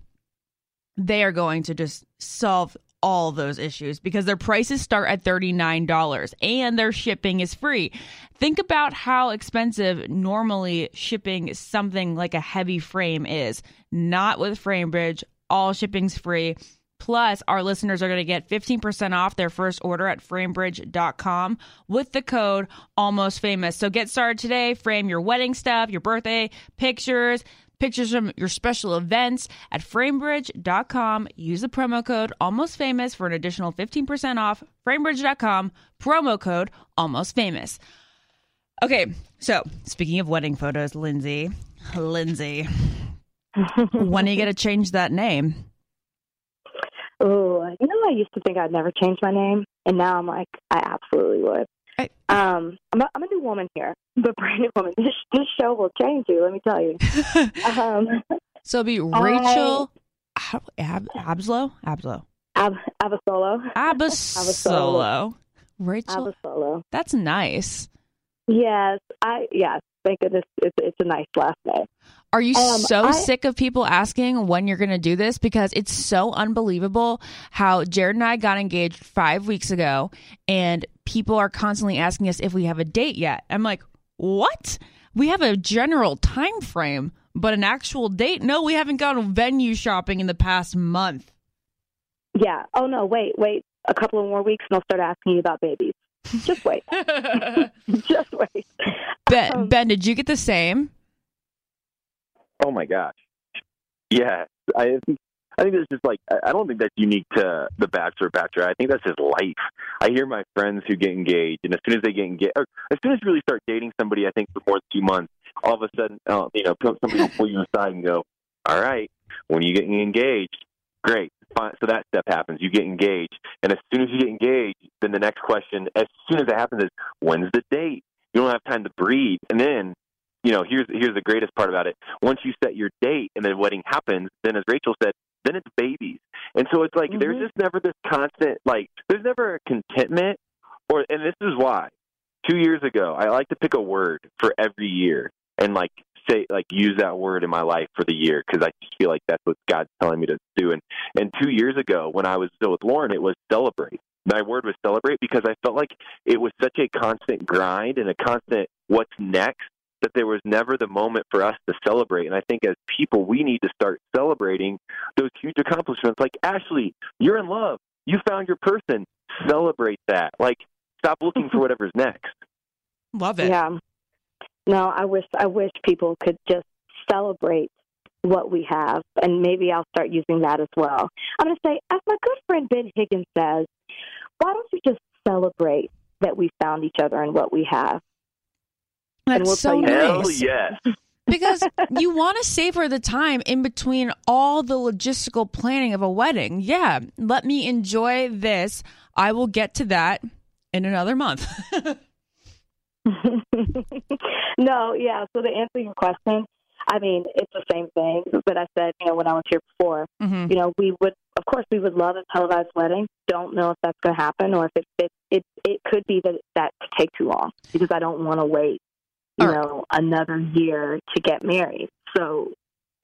they are going to just solve all those issues because their prices start at $39 and their shipping is free. Think about how expensive normally shipping something like a heavy frame is. Not with FrameBridge, all shipping's free. Plus, our listeners are going to get 15% off their first order at framebridge.com with the code almost famous. So get started today. Frame your wedding stuff, your birthday pictures, pictures from your special events at framebridge.com. Use the promo code almost famous for an additional 15% off. Framebridge.com, promo code almost famous. Okay, so speaking of wedding photos, Lindsay, Lindsay, when are you going to change that name? Oh, you know, I used to think I'd never change my name, and now I'm like, I absolutely would. I- Um, I'm a, I'm a new woman here, but brand new woman. This this show will change you. Let me tell you. Um, So it'll be Rachel Ab- Ab- Abslow? Abslow. Ab, Abasolo. Abasolo. Rachel. Abasolo. That's nice. Yes, I yes. Thank goodness it's it's a nice last name. Are you Um, so I- sick of people asking when you're going to do this? Because it's so unbelievable how Jared and I got engaged five weeks ago, and people are constantly asking us if we have a date yet. I'm like, what? We have a general time frame, but an actual date? No, we haven't gone venue shopping in the past month. Yeah. Oh no, wait, wait. A couple of more weeks, and I'll start asking you about babies. Just wait. Just wait. Ben, Um, ben, did you get the same? Oh my gosh. Yeah, I I think it's just like I don't think that's unique to the bachelor bachelor. I think that's just life. I hear my friends who get engaged, and as soon as they get engaged, or as soon as you really start dating somebody, I think for more than two months, all of a sudden, uh, you know, somebody will pull you aside and go, "All right, when you get engaged, great." So that step happens. You get engaged, and as soon as you get engaged, then the next question, as soon as it happens, is when's the date? You don't have time to breathe, and then you know, here's here's the greatest part about it. Once you set your date and the wedding happens, then as Rachel said, then it's babies. And so it's like there's Mhm. just never this constant like there's never a contentment or and this is why. Two years ago, I like to pick a word for every year and like say like use that word in my life for the year because I just feel like that's what God's telling me to do. And and two years ago, when I was still with Lauren, it was celebrate. My word was celebrate because I felt like it was such a constant grind and a constant what's next that there was never the moment for us to celebrate. And I think as people, we need to start celebrating those huge accomplishments. Like, Ashley, you're in love. You found your person. Celebrate that. Like, stop looking for whatever's next. Love it. Yeah. No, I wish I wish people could just celebrate what we have, and maybe I'll start using that as well. I'm going to say, as my good friend Ben Higgins says, why don't you just celebrate that we found each other and what we have? And we'll That's so tell Hell nice. yes. because you want to savor the time in between all the logistical planning of a wedding. Yeah, let me enjoy this. I will get to that in another month. no, yeah. So to answer your question, I mean, it's the same thing that I said, you know, when I was here before. hmm You know, we would, of course, we would love a televised wedding. Don't know if that's going to happen or if it, it, it, it could be that that could take too long because I don't want to wait, you right. know, another year to get married. So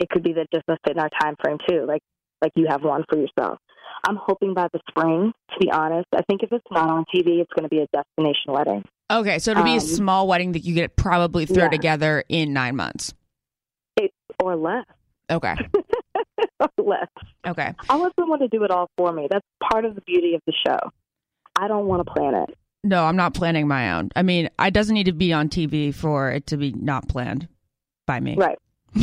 it could be that just doesn't fit in our time frame too, like like you have one for yourself. I'm hoping by the spring, to be honest. I think if it's not on TV, it's going to be a destination wedding. Okay, so it'll be a Um, small wedding that you could probably throw yeah. together in nine months. It, or less. Okay, or less. okay. I want someone to do it all for me. That's part of the beauty of the show. I don't want to plan it. No, I'm not planning my own. I mean, I doesn't need to be on TV for it to be not planned by me. Right.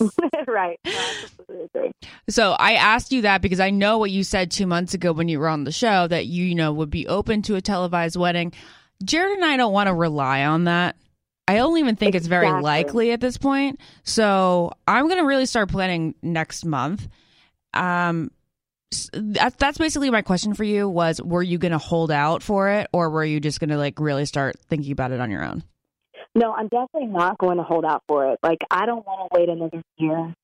right. No, I completely agree. So I asked you that because I know what you said two months ago when you were on the show that you, you know, would be open to a televised wedding. Jared and I don't want to rely on that. I don't even think it's very likely at this point. So I'm going to really start planning next month. Um, that's that's basically my question for you was were you going to hold out for it or were you just going to like really start thinking about it on your own? No, I'm definitely not going to hold out for it. Like I don't want to wait another year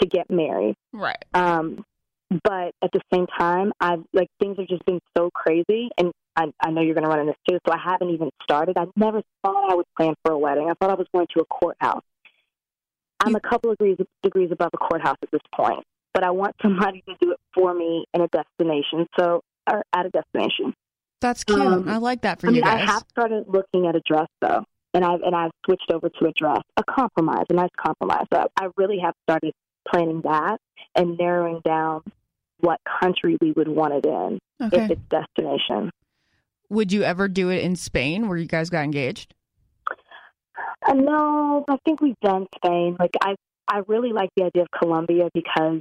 to get married. Right. Um, but at the same time, I've like things have just been so crazy, and I, I know you're going to run into this too. So I haven't even started. I never thought I would plan for a wedding. I thought I was going to a courthouse. I'm a couple of degrees degrees above a courthouse at this point, but I want somebody to do it for me in a destination. So, or at a destination. That's cute. Um, I like that for I you mean, guys. I have started looking at a dress though, and I've and I've switched over to a dress, a compromise, a nice compromise. So I really have started planning that and narrowing down what country we would want it in okay. if it's destination. Would you ever do it in Spain where you guys got engaged? Uh, no, I think we've done Spain. Like I, I really like the idea of Colombia because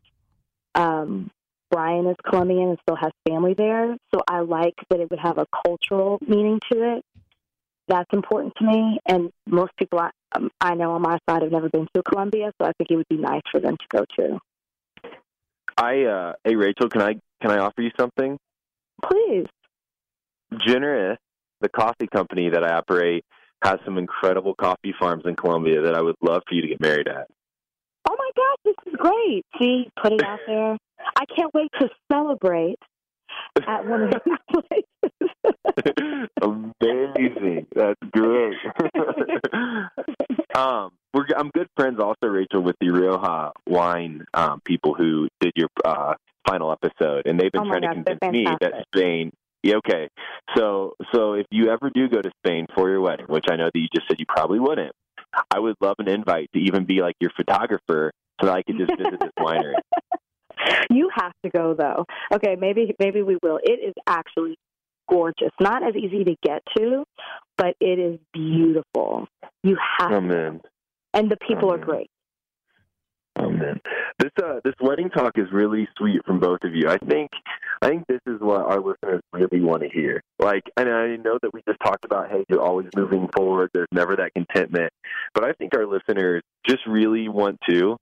um, Bryan is Colombian and still has family there. So I like that it would have a cultural meaning to it. That's important to me. And most people I, um, I know on my side have never been to Colombia, so I think it would be nice for them to go to. I uh, hey Rachel, can I can I offer you something? Please. Generous, the coffee company that I operate, has some incredible coffee farms in Colombia that I would love for you to get married at. Oh my gosh, great. See, put it out there. I can't wait to celebrate at one of these places. Amazing. That's great. um, we're I'm good friends also, Rachel, with the Rioja wine um, people who did your uh, final episode, and they've been Oh trying to convince me that. Spain. Yeah, okay. So, so if you ever do go to Spain for your wedding, which I know that you just said you probably wouldn't, I would love an invite to even be like your photographer, so I could just visit this winery. You have to go though. Okay, maybe maybe we will. It is actually gorgeous. Not as easy to get to, but it is beautiful. You have Oh to. And the people are great. Man, this uh this wedding talk is really sweet from both of you. I think I think this is what our listeners really want to hear. Like, and I know that we just talked about, hey, you're always moving forward. There's never that contentment, but I think our listeners just really want to.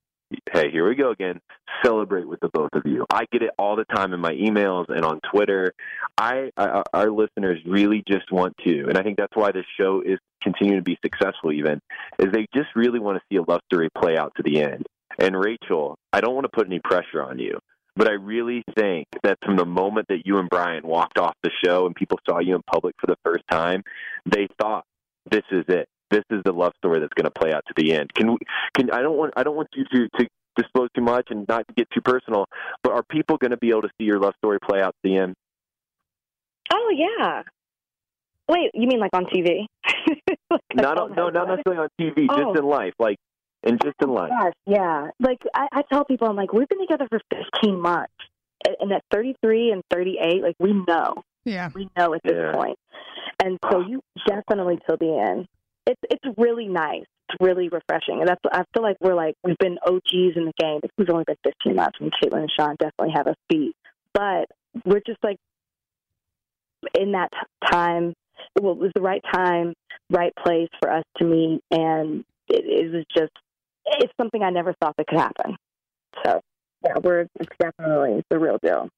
Hey, here we go again. Celebrate with the both of you. I get it all the time in my emails and on Twitter. I, I our listeners really just want to, and I think that's why this show is continuing to be successful. Even is they just really want to see a love story play out to the end. And Rachel, I don't want to put any pressure on you, but I really think that from the moment that you and Bryan walked off the show and people saw you in public for the first time, they thought this is it. This is the love story that's going to play out to the end. Can we? Can I don't want I don't want you to to disclose too much and not to get too personal, but are people going to be able to see your love story play out to the end? Oh yeah. Wait, you mean like on TV? Like, Not on, no, not necessarily on TV, Oh. just in life, like and just in life. Gosh, yeah. Like I, I tell people, I'm like, we've been together for 15 months, and and at 33 and 38, like we know, Yeah. we know at this Yeah. point. And so you definitely till the end. It's it's really nice. It's really refreshing, and that's I feel like we're like we've been OGs in the game. We've only been 15 months, and Caitlin and Sean definitely have us beat. But we're just like in that time. Well, it was the right time, right place for us to meet, and it, it was just it's something I never thought that could happen. So yeah, we're definitely the real deal.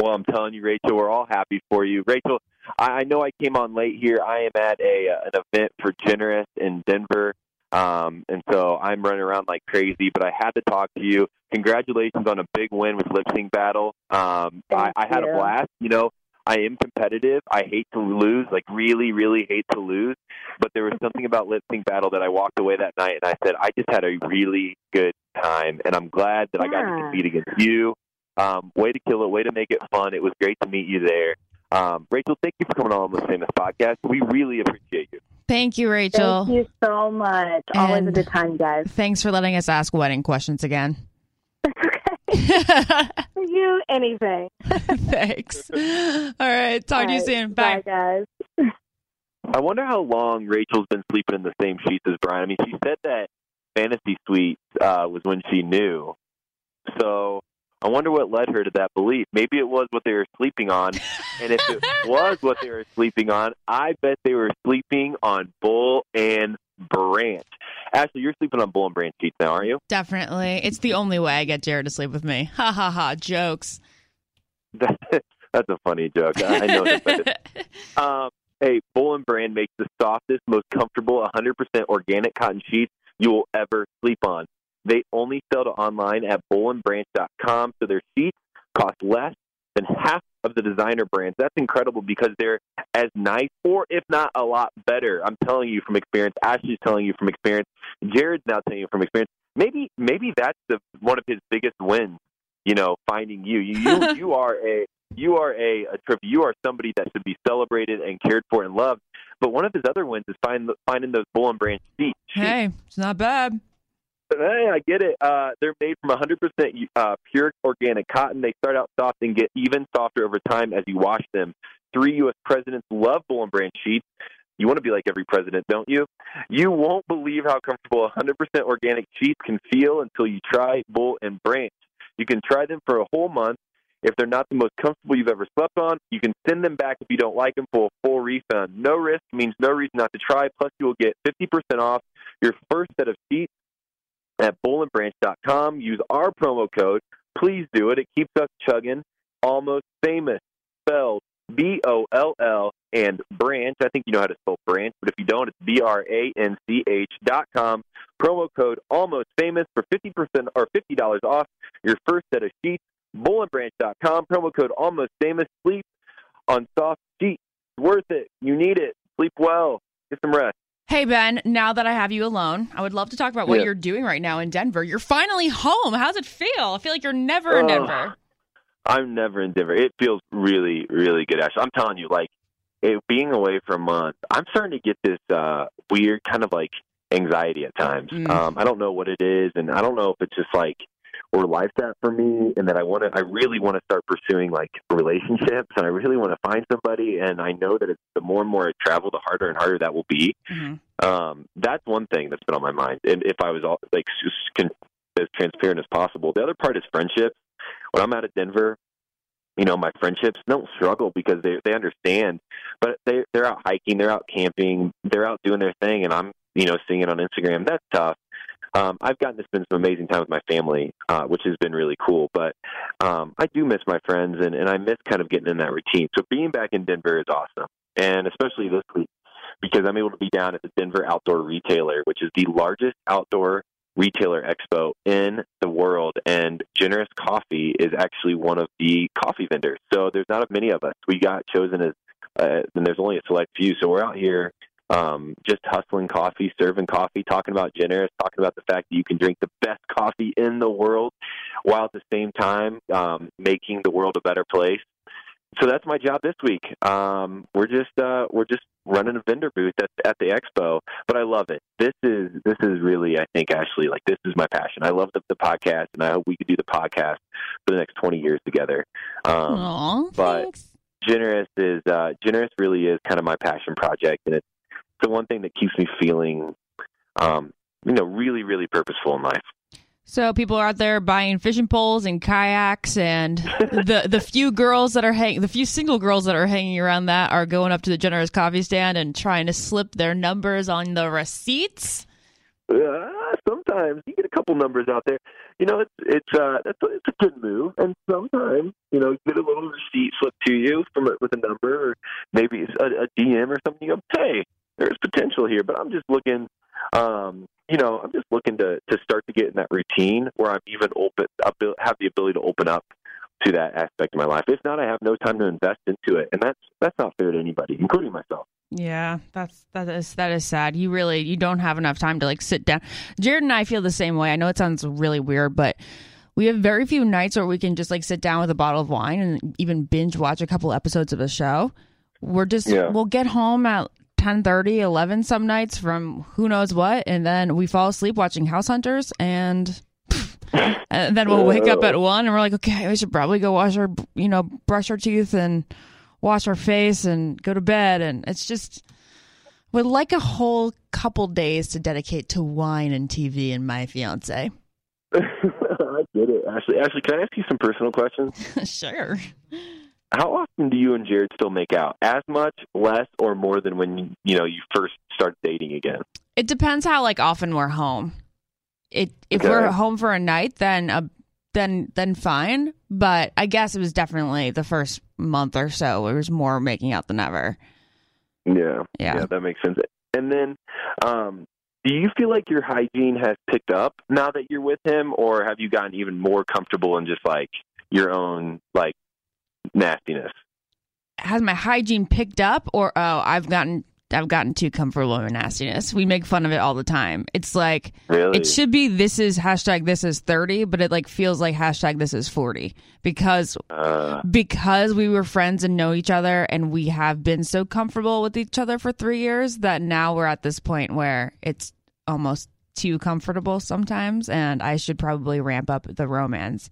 Well, I'm telling you, Rachel, we're all happy for you. Rachel, I, I know I came on late here. I am at a uh, an event for Generous in Denver, um, and so I'm running around like crazy. But I had to talk to you. Congratulations on a big win with Lip Sync Battle. Um, I, I had a blast. You know, I am competitive. I hate to lose, like really, really hate to lose. But there was something about Lip Sync Battle that I walked away that night and I said, I just had a really good time, and I'm glad that I got to compete against you. Um, way to kill it. Way to make it fun. It was great to meet you there. Um, Rachel, thank you for coming on Almost Famous podcast. We really appreciate you. Thank you, Rachel. Thank you so much. Always And- a good time, guys. Thanks for letting us ask wedding questions again. okay. For you, anything. Thanks. All right. Talk to you All right. soon. Bye. guys. I wonder how long Rachel's been sleeping in the same sheets as Bryan. I mean, she said that Fantasy Suite uh, was when she knew. So I wonder what led her to that belief. Maybe it was what they were sleeping on. And if it was what they were sleeping on, I bet they were sleeping on Boll and Branch. Ashley, you're sleeping on Boll and Branch sheets now, aren't you? Definitely. It's the only way I get Jared to sleep with me. Ha ha ha. Jokes. That's a funny joke. I I know that. Um, hey, Boll and Branch makes the softest, most comfortable, 100% organic cotton sheets you will ever sleep on. They only sell to online at bollandbranch.com, so their sheets cost less than half of the designer brands. That's incredible because they're as nice, or if not a lot better. I'm telling you from experience. Ashley's telling you from experience. Jared's now telling you from experience. Maybe, maybe that's the one of his biggest wins you know, finding you. You you, you are a you are a, a trip. You are somebody that should be celebrated and cared for and loved. But one of his other wins is find, finding those boll and branch seats. Hey, it's not bad. Hey, I get it. Uh, they're made from 100% uh, pure organic cotton. They start out soft and get even softer over time as you wash them. Three U.S. presidents love boll and branch sheets. You want to be like every president, don't you? You won't believe how comfortable 100% organic sheets can feel until you try boll and branch. You can try them for a whole month. If they're not the most comfortable you've ever slept on, you can send them back if you don't like them for a full refund. No risk means no reason not to try. Plus, you will get 50% off your first set of sheets at bullandbranch.com. Use our promo code. Please do it. It keeps us chugging. Almost famous. Spelled B O L L and branch. I think you know how to spell branch, but if you don't, it's B R A N C H dot com. Promo code almost famous for 50% or $50 off your first set of sheets. Bollandbranch.com. Promo code almost famous. Sleep on soft sheets. Worth it. You need it. Sleep well. Get some rest. Hey, Ben, now that I have you alone, I would love to talk about what Yeah. you're doing right now in Denver. You're finally home. How's it feel? I feel like you're never in Oh. Denver. I'm never in Denver. It feels really, really good. Actually, I'm telling you, like it, being away for a month, I'm starting to get this uh, weird kind of like anxiety at times. Mm. Um, I don't know what it is, and I don't know if it's just like where life's at for me, and that I want to. I really want to start pursuing like relationships, and I really want to find somebody. And I know that it's the more and more I travel, the harder and harder that will be. Mhm. Um, that's one thing that's been on my mind. And if I was all, like just con- as transparent as possible, the other part is friendships. When I'm out of Denver, you know, my friendships don't struggle because they they understand, but they they're out hiking, they're out camping, they're out doing their thing, and I'm you know seeing it on Instagram. That's tough. Um, I've gotten to spend some amazing time with my family, uh, which has been really cool. But um, I do miss my friends, and, and I miss kind of getting in that routine. So being back in Denver is awesome, and especially this week because I'm able to be down at the Denver Outdoor Retailer, which is the largest outdoor retailer expo in the world. And Generous Coffee is actually one of the coffee vendors. So there's not many of us. We got chosen as, uh, and there's only a select few. So we're out here um, just hustling coffee, serving coffee, talking about Generous, talking about the fact that you can drink the best coffee in the world while at the same time um, making the world a better place so that's my job this week. Um, we're just uh, we're just running a vendor booth at, at the expo, but I love it. This is this is really I think Ashley like this is my passion. I love the, the podcast, and I hope we could do the podcast for the next twenty years together. Um, Aw, but- thanks. generous is uh, generous really is kind of my passion project, and it's the one thing that keeps me feeling, um, you know, really really purposeful in life. So people are out there buying fishing poles and kayaks, and the the few girls that are hang the few single girls that are hanging around that are going up to the generous coffee stand and trying to slip their numbers on the receipts. Uh, sometimes you get a couple numbers out there. You know, it's it's uh a, it's a good move. And sometimes you know you get a little receipt slipped to you from a, with a number, or maybe a, a DM or something. You go, hey, there's potential here, but I'm just looking. Um, you know, I'm just looking to to start to get in that routine where I'm even open, have the ability to open up to that aspect of my life. If not, I have no time to invest into it, and that's that's not fair to anybody, including myself. Yeah, that's that is that is sad. You really you don't have enough time to like sit down. Jared and I feel the same way. I know it sounds really weird, but we have very few nights where we can just like sit down with a bottle of wine and even binge watch a couple episodes of a show. We're just Yeah. we'll get home at 10:30, 11 some nights from who knows what and then we fall asleep watching House Hunters and and then we'll wake up at 1 and we're like, "Okay, we should probably go wash our, you know, brush our teeth and wash our face and go to bed and it's just would like a whole couple days to dedicate to wine and TV and my fiance. I get it, Ashley. Ashley, can I ask you some personal questions? sure. How often do you and Jared still make out? As much, less, or more than when you, you know you first start dating again? It depends how like often we're home. It if Okay. we're home for a night then uh, then then fine, but I guess it was definitely the first month or so it was more making out than ever. Yeah, Yeah. that makes sense. And then, um, do you feel like your hygiene has picked up now that you're with him, or have you gotten even more comfortable in just like your own like nastiness? Has my hygiene picked up or oh, I've gotten I've gotten too comfortable with nastiness. We make fun of it all the time. It's like Really? it should be this is hashtag this is thirty, but it like feels like hashtag this is forty because Uh, because we were friends and know each other and we have been so comfortable with each other for three years that now we're at this point where it's almost too comfortable sometimes and I should probably ramp up the romance.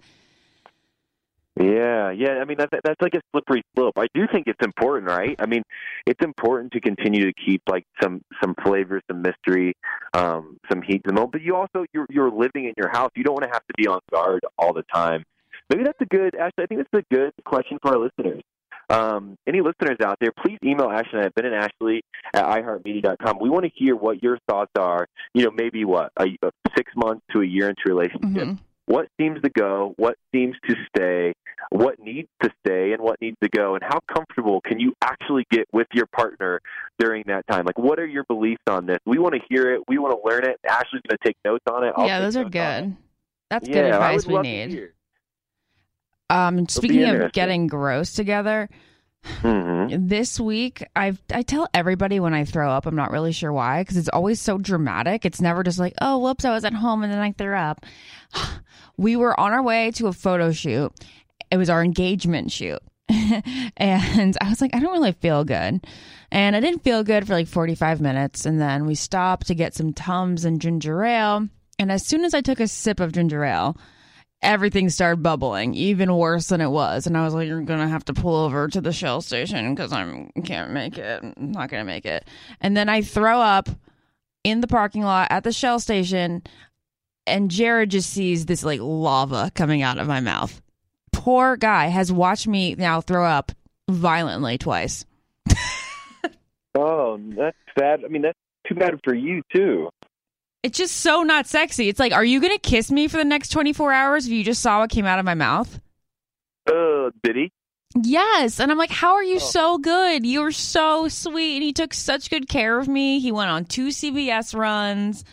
Yeah, yeah. I mean, that's that's like a slippery slope. I do think it's important, right? I mean, it's important to continue to keep like some some flavor, some mystery, um, some heat in the moment. But you also you're you're living in your house. You don't want to have to be on guard all the time. Maybe that's a good. Actually, I think that's a good question for our listeners. Um, any listeners out there, please email Ashley at Ben and Ashley at iHeartMedia.com. We want to hear what your thoughts are. You know, maybe what a, a six months to a year into relationship Mhm. What seems to go, what seems to stay, what needs to stay, and what needs to go, and how comfortable can you actually get with your partner during that time? Like, what are your beliefs on this? We want to hear it. We want to learn it. Ashley's going to take notes on it. I'll yeah, those are notes on it. good. That's yeah, good advice we need. Um, speaking of getting gross together, Mhm. this week I I tell everybody when I throw up. I'm not really sure why because it's always so dramatic. It's never just like, oh, whoops, I was at home and then I threw up. we were on our way to a photo shoot. It was our engagement shoot. and I was like, I don't really feel good. And I didn't feel good for like 45 minutes. And then we stopped to get some Tums and ginger ale. And as soon as I took a sip of ginger ale, everything started bubbling, even worse than it was. And I was like, "You're gonna have to pull over to the Shell station because I'm can't make it. I'm not gonna make it." And then I throw up in the parking lot at the Shell station, and Jared just sees this like lava coming out of my mouth. Poor guy has watched me now throw up violently twice. Oh, that's sad. I mean, that's too bad for you too. It's just so not sexy. It's like, are you gonna kiss me for the next 24 hours if you just saw what came out of my mouth? Uh, did he? Yes. And I'm like, how are you Oh. so good? You were so sweet. And he took such good care of me. He went on two CVS runs.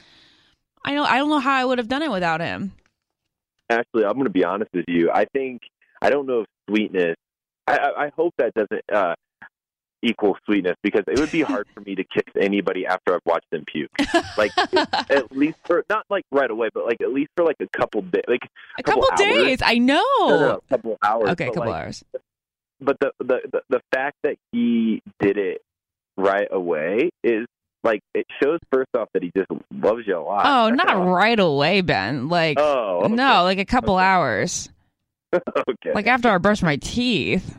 I know I don't know how I would have done it without him. Actually, I'm going to be honest with you. I think I don't know if sweetness. I, I, I hope that doesn't uh, equal sweetness because it would be hard for me to kiss anybody after I've watched them puke. Like at least for not like right away, but like at least for like a couple days, like A Couple couple, hours. days. I know. no, no, a couple hours. Okay, a couple like, hours. But the, the the the fact that he did it right away is like it shows first off that he just loves you a lot. Oh, Second not off- right away, Ben. Like Oh, okay. no, like a couple Okay. hours. okay. Like after I brush my teeth.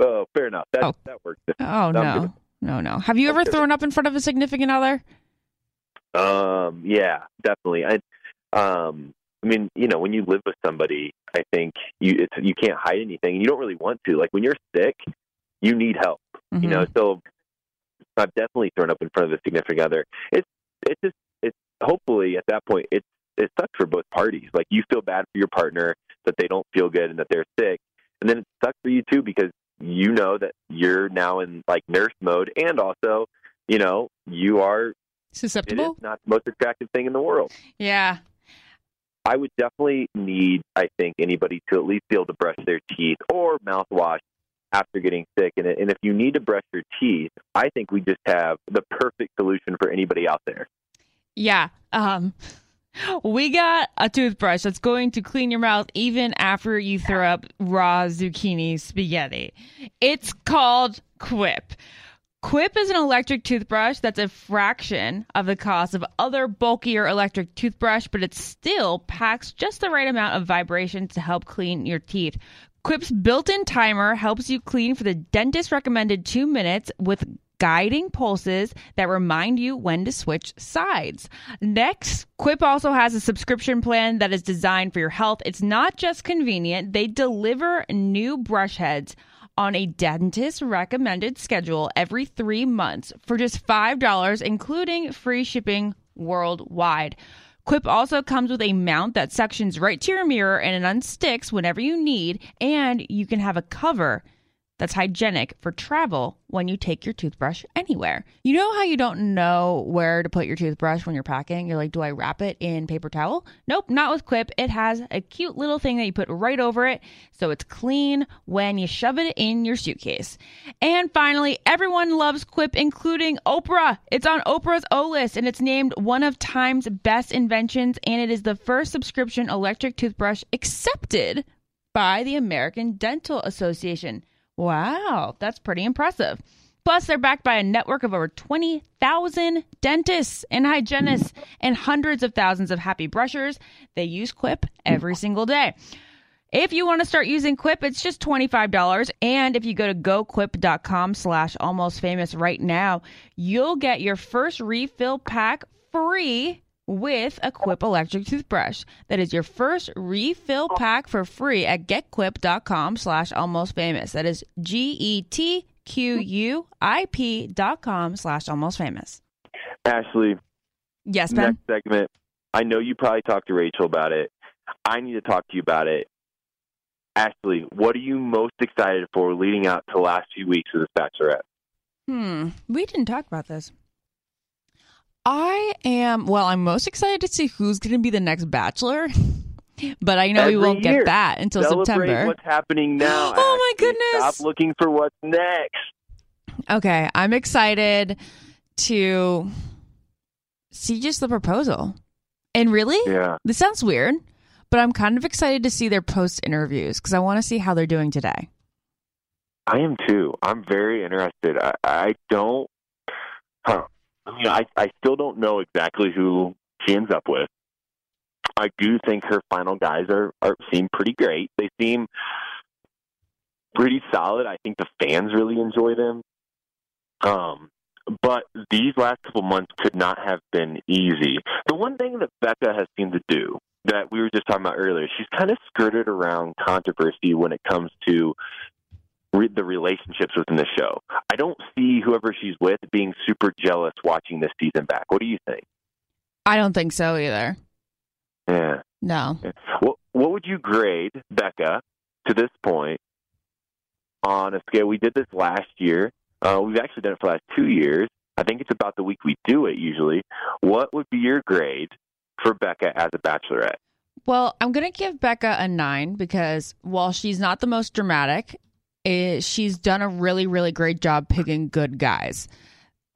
Oh, fair enough. That Oh. that works. Oh I'm no. good. No, no. Have you ever Okay. thrown up in front of a significant other? Um, yeah, definitely. I, um, I mean, you know, when you live with somebody, I think you it's you can't hide anything, and you don't really want to. Like when you're sick, you need help. You Mhm. know, so I've definitely thrown up in front of a significant other. It's it's just it's hopefully at that point it's it sucks for both parties. Like you feel bad for your partner that they don't feel good and that they're sick, and then it sucks for you too because you know that you're now in like nurse mode, and also you know you are susceptible? not the most attractive thing in the world. Yeah. I would definitely need, I think, anybody to at least be able to brush their teeth or mouthwash after getting sick. And, and if you need to brush your teeth, I think we just have the perfect solution for anybody out there. Yeah. Um we got a toothbrush that's going to clean your mouth even after you throw up raw zucchini spaghetti. It's called Quip. Quip is an electric toothbrush that's a fraction of the cost of other bulkier electric toothbrush, but it still packs just the right amount of vibration to help clean your teeth. Quip's built-in timer helps you clean for the dentist recommended 2 minutes with guiding pulses that remind you when to switch sides. Next, Quip also has a subscription plan that is designed for your health. It's not just convenient, they deliver new brush heads on a dentist recommended schedule every three months for just $5, including free shipping worldwide. Quip also comes with a mount that suctions right to your mirror and it unsticks whenever you need, and you can have a cover that's hygienic for travel when you take your toothbrush anywhere. You know how you don't know where to put your toothbrush when you're packing? You're like, do I wrap it in paper towel? Nope, not with Quip. It has a cute little thing that you put right over it so it's clean when you shove it in your suitcase. And finally, everyone loves Quip, including Oprah. It's on Oprah's O list and it's named one of Time's best inventions, and it is the first subscription electric toothbrush accepted by the American Dental Association. Wow, that's pretty impressive. Plus, they're backed by a network of over 20,000 dentists and hygienists and hundreds of thousands of happy brushers. They use Quip every single day. If you want to start using Quip, it's just $25. And if you go to goquip.com slash almost famous right now, you'll get your first refill pack free with a Quip electric toothbrush. That is your first refill pack for free at getquip.com slash almost famous. That is G-E-T-Q-U-I-P dot com slash almost famous. Ashley, Yes, Ben? next segment. I know you probably talked to Rachel about it. I need to talk to you about it. Ashley, what are you most excited for leading out to the last few weeks of this Bachelorette? Hmm. We didn't talk about this. I am, well, I'm most excited to see who's going to be the next Bachelor. But I know we won't year. get that until Celebrate September. what's happening now. Oh, my goodness. Stop looking for what's next. Okay, I'm excited to see just the proposal. And really, Yeah. this sounds weird, but I'm kind of excited to see their post interviews because I want to see how they're doing today. I am too. I'm very interested. I, I don't. Huh. I I still don't know exactly who she ends up with. I do think her final guys are are seem pretty great. They seem pretty solid. I think the fans really enjoy them. Um, but these last couple months could not have been easy. The one thing that Becca has seemed to do that we were just talking about earlier, she's kind of skirted around controversy when it comes to re- the relationships within the show. I don't see whoever she's with being super jealous watching this season back. What do you think? I don't think so either. Yeah. No. What What would you grade Becca to this point on a scale? We did this last year. Uh, we've actually done it for the last two years. I think it's about the week we do it usually. What would be your grade for Becca as a bachelorette? Well, I'm going to give Becca a nine because while she's not the most dramatic, eh, she's done a really, really great job picking good guys.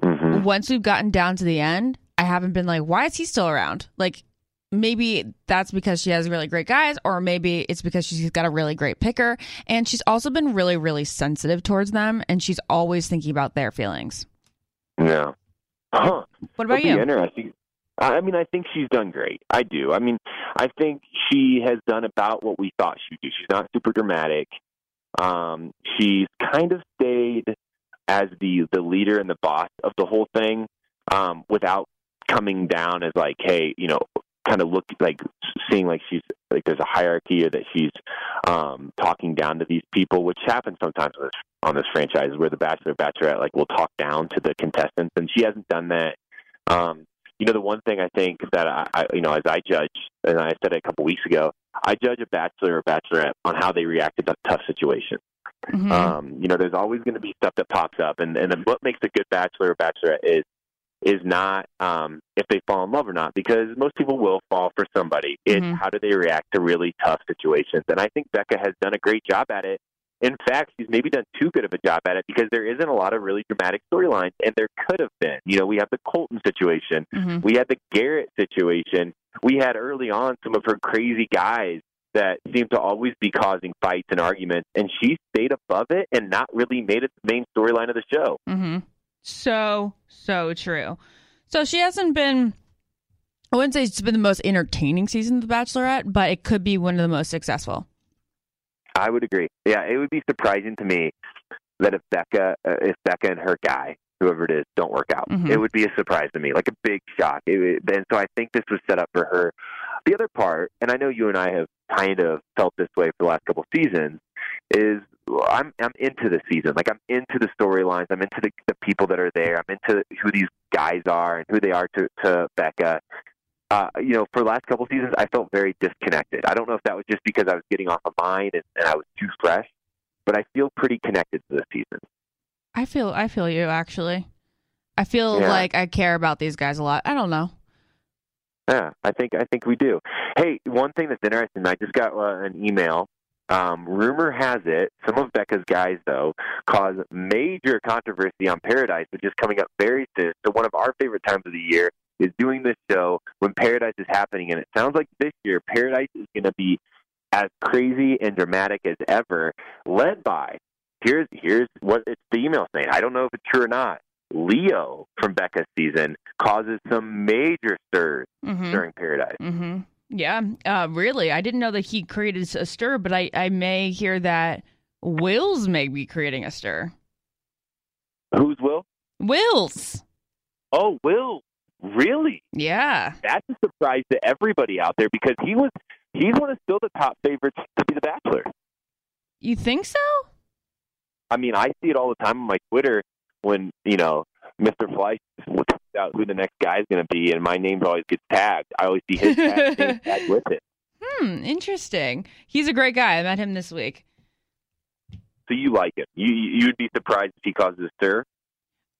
hmm Once we've gotten down to the end, I haven't been like, why is he still around? Like, maybe that's because she has really great guys, or maybe it's because she's got a really great picker. And she's also been really, really sensitive towards them, and she's always thinking about their feelings. Yeah. Huh. What about you? Interesting. I I mean, I think she's done great. I do. I mean, I think she has done about what we thought she'd do. She's not super dramatic. Um, she's kind of stayed as the the leader and the boss of the whole thing, um, without coming down as like, hey, you know, kind of look like seeing like she's like there's a hierarchy or that she's um, talking down to these people, which happens sometimes on this, on this franchise where the bachelor bachelorette like will talk down to the contestants, and she hasn't done that. Um, you know, the one thing I think that I, I, you know, as I judge, and I said it a couple weeks ago, I judge a bachelor or bachelorette on how they react to tough situations. Mhm. Um, you know, there's always going to be stuff that pops up, and and what makes a good bachelor or bachelorette is is not um, if they fall in love or not, because most people will fall for somebody. It's Mhm. how do they react to really tough situations, and I think Becca has done a great job at it. In fact, she's maybe done too good of a job at it because there isn't a lot of really dramatic storylines, and there could have been. You know, we have the Colton situation, Mhm. we had the Garrett situation. We had early on some of her crazy guys that seemed to always be causing fights and arguments, and she stayed above it and not really made it the main storyline of the show. Mm-hmm. So, so true. So she hasn't been, I wouldn't say it's been the most entertaining season of The Bachelorette, but it could be one of the most successful. I would agree. Yeah, it would be surprising to me that if Becca, uh, if Becca and her guy, whoever it is, don't work out, Mhm. it would be a surprise to me, like a big shock. It, and so I think this was set up for her. The other part, and I know you and I have kind of felt this way for the last couple seasons, is I'm I'm into the season. Like I'm into the storylines. I'm into the, the people that are there. I'm into who these guys are and who they are to to Becca. Uh, you know, for the last couple seasons, I felt very disconnected. I don't know if that was just because I was getting off of mine and, and I was too fresh, but I feel pretty connected to this season. I feel I feel you actually. I feel Yeah. like I care about these guys a lot. I don't know. Yeah, I think I think we do. Hey, one thing that's interesting, I just got uh, an email. Um, rumor has it some of Becca's guys though cause major controversy on Paradise, which is coming up very soon. So one of our favorite times of the year is doing this show when Paradise is happening, and it sounds like this year Paradise is going to be as crazy and dramatic as ever, led by here's here's what it's the email saying. I don't know if it's true or not. Leo from Becca's season causes some major stirs Mm-hmm. during Paradise. Mm-hmm. Yeah. Uh, really, I didn't know that he created a stir, but I I may hear that Wills may be creating a stir. Who's Will? Wills. Oh, Will. Really? Yeah. That's a surprise to everybody out there because he was he's one of still the top favorites to be the Bachelor. You think so? I mean, I see it all the time on my Twitter when you know Mr. Fleiss puts out who the next guy is going to be, and my name always gets tagged. I always see his tag, name with it. Hmm. Interesting. He's a great guy. I met him this week. So you like him? You you'd be surprised if he causes a stir.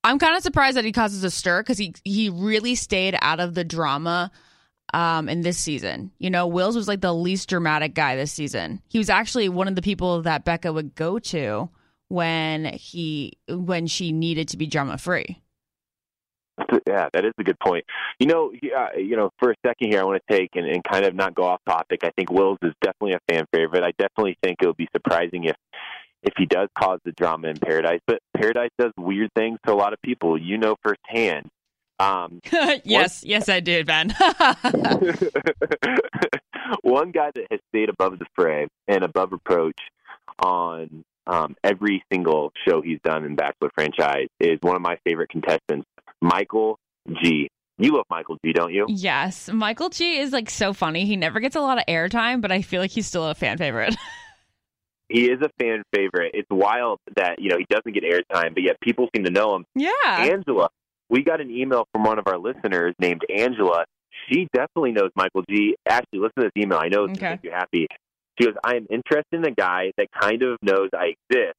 I'm kind of surprised that he causes a stir because he he really stayed out of the drama um in this season. You know, Wills was like the least dramatic guy this season. He was actually one of the people that Becca would go to when he when she needed to be drama free. Yeah, that is a good point. You know, yeah, you know, for a second here, I want to take and, and kind of not go off topic. I think Wills is definitely a fan favorite. I definitely think it would be surprising if if he does cause the drama in Paradise. But Paradise does weird things to a lot of people. You know firsthand. Um, yes, yes, I did, Ben. one guy that has stayed above the fray and above reproach on um, every single show he's done in Bachelor franchise is one of my favorite contestants, Michael G. You love Michael G, don't you? yes, Michael G is like so funny. He never gets a lot of airtime, but I feel like he's still a fan favorite. He is a fan favorite. It's wild that you know he doesn't get airtime, but yet people seem to know him. yeah. Angela, we got an email from one of our listeners named Angela. She definitely knows Michael G. Actually, listen to this email. I know it's Okay. going to make you happy. She goes, I am interested in a guy that kind of knows I exist,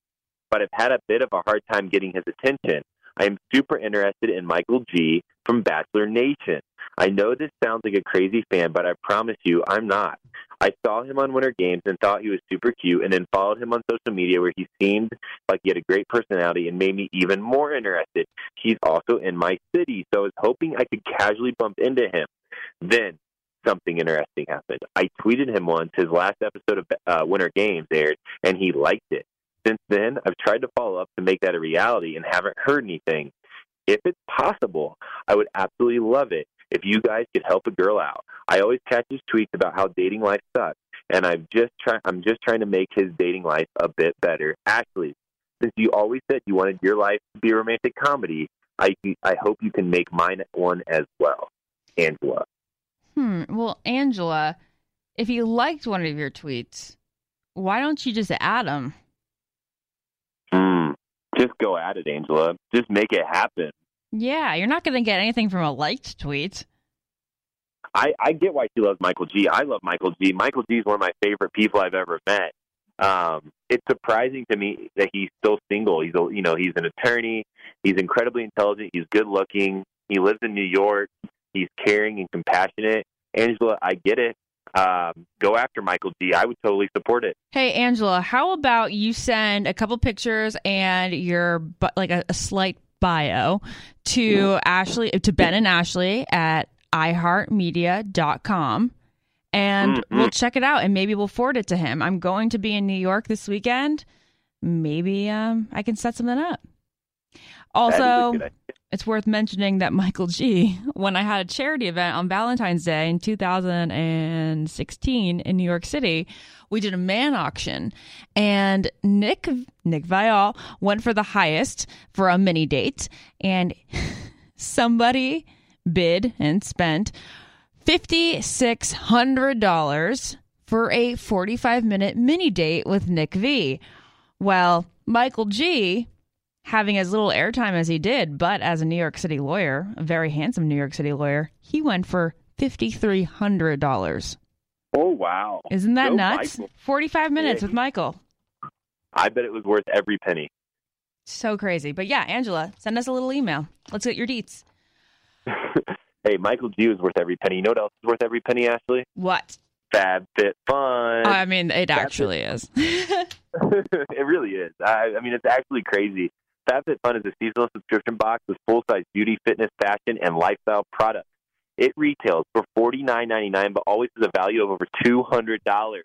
but I've had a bit of a hard time getting his attention. I am super interested in Michael G. from Bachelor Nation. I know this sounds like a crazy fan, but I promise you, I'm not. I saw him on Winter Games and thought he was super cute, and then followed him on social media where he seemed like he had a great personality and made me even more interested. He's also in my city, so I was hoping I could casually bump into him. Then something interesting happened. I tweeted him once his last episode of uh, Winter Games aired, and he liked it. Since then, I've tried to follow up to make that a reality and haven't heard anything. If it's possible, I would absolutely love it if you guys could help a girl out. I always catch his tweets about how dating life sucks, and I'm just trying. I'm just trying to make his dating life a bit better. Ashley, since you always said you wanted your life to be a romantic comedy, I I hope you can make mine one as well. Angela. Hmm. Well, Angela, if he liked one of your tweets, why don't you just add him? Just go at it, Angela. Just make it happen. Yeah, you're not going to get anything from a liked tweet. I, I get why she loves Michael G. I love Michael G. Michael G is one of my favorite people I've ever met. Um, it's surprising to me that he's still single. He's a, you know he's an attorney. He's incredibly intelligent. He's good looking. He lives in New York. He's caring and compassionate. Angela, I get it. Um, go after Michael D. I would totally support it. Hey, Angela, how about you send a couple pictures and your like a, a slight bio to Ashley to Ben and Ashley at iheartmedia.com and Mhm. we'll check it out and maybe we'll forward it to him. I'm going to be in New York this weekend. Maybe um I can set something up. That is a Also. It's worth mentioning that Michael G, when I had a charity event on Valentine's Day in 2016 in New York City, we did a man auction, and Nick Nick Viall went for the highest for a mini date, and somebody bid and spent fifty six hundred dollars for a 45 minute mini date with Nick V. Well, Michael G having as little airtime as he did, but as a New York City lawyer, a very handsome New York City lawyer, he went for $5,300. Oh wow! Isn't that Go nuts? Michael. 45 minutes Yeah, with Michael. I bet it was worth every penny. So crazy. But yeah, Angela, send us a little email. Let's get your deets. hey, Michael G is worth every penny. You know what else is worth every penny, Ashley? What? Fab Fit Fun. I mean, it actually is. it really is. I, I mean, it's actually crazy. FabFitFun is a seasonal subscription box with full size beauty, fitness, fashion, and lifestyle products. It retails for forty nine ninety nine, but always has a value of over two hundred dollars.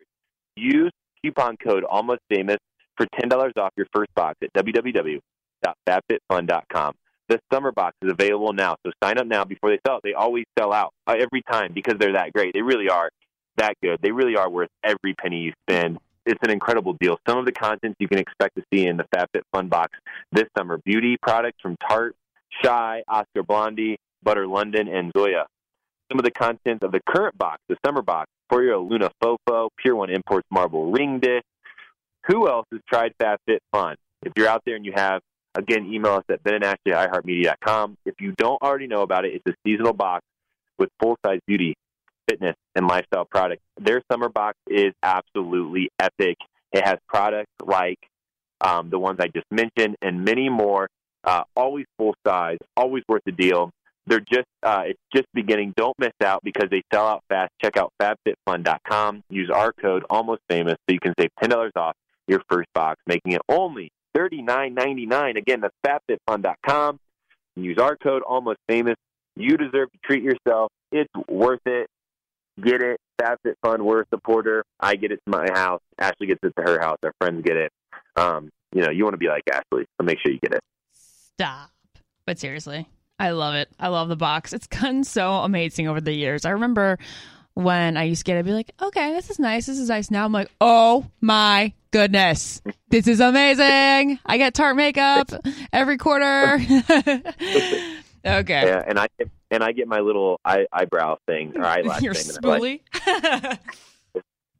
Use coupon code Almost Famous for ten dollars off your first box at www.fabfitfun.com. The summer box is available now, so sign up now before they sell. They always sell out uh, every time because they're that great. They really are that good. They really are worth every penny you spend it's an incredible deal. Some of the contents you can expect to see in the FabFitFun box this summer: beauty products from Tarte, Shy, Oscar Blandi, Butter London, and Zoya. Some of the contents of the current box, the summer box: for your Luna Fofo, Pier One Imports Marble Ring Dish. Who else has tried FabFitFun? If you're out there and you have, again, email us at Ben and Ashley at iHeartMedia.com. If you don't already know about it, it's a seasonal box with full size beauty fitness and lifestyle products. Their summer box is absolutely epic. It has products like um, the ones I just mentioned and many more. Uh, always full size, always worth the deal. They're just uh, it's just beginning. Don't miss out because they sell out fast. Check out FabFitFun.com. Use our code Almost Famous so you can save ten dollars off your first box, making it only thirty nine ninety nine. Again, that's FabFitFun.com. Use our code Almost Famous. You deserve to treat yourself. It's worth it get it. That's it Fun, we're a supporter. I get it to my house. Ashley gets it to her house. Our friends get it. Um, you know, you want to be like Ashley, so make sure you get it. Stop. But seriously, I love it. I love the box. It's gotten so amazing over the years. I remember when I used to get it, I'd be like, okay, this is nice. This is nice. Now I'm like, oh my goodness, this is amazing. I get Tarte makeup every quarter. okay. Yeah, and I and I get my little eye, eyebrow thing or eyelash Your thing. spoolie. Like,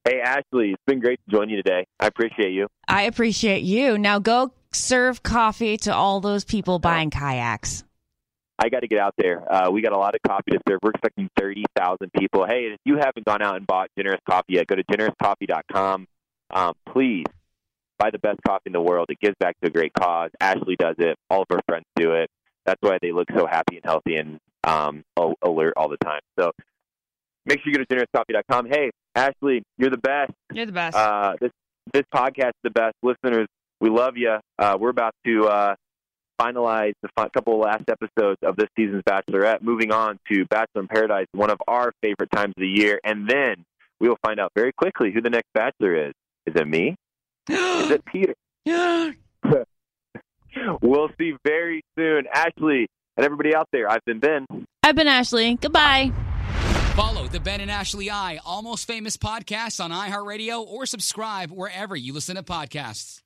hey Ashley, it's been great to join you today. I appreciate you. I appreciate you. Now go serve coffee to all those people buying kayaks. I got to get out there. Uh, we got a lot of coffee to serve. We're expecting 30,000 people. Hey, if you haven't gone out and bought Generous Coffee yet, go to generouscoffee.com. Um, please buy the best coffee in the world. It gives back to a great cause. Ashley does it. All of her friends do it. That's why they look so happy and healthy and um, alert all the time. So make sure you go to generouscoffee.com. Hey, Ashley, you're the best. You're the best. Uh, this this podcast is the best. Listeners, we love you. Uh, we're about to uh, finalize the fi- couple of last episodes of this season's Bachelorette. Moving on to Bachelor in Paradise, one of our favorite times of the year, and then we will find out very quickly who the next Bachelor is. Is it me? is it Peter? we'll see very soon. Ashley, and everybody out there, I've been Ben. I've been Ashley. Goodbye. Follow the Ben and Ashley I Almost Famous podcast on iHeartRadio or subscribe wherever you listen to podcasts.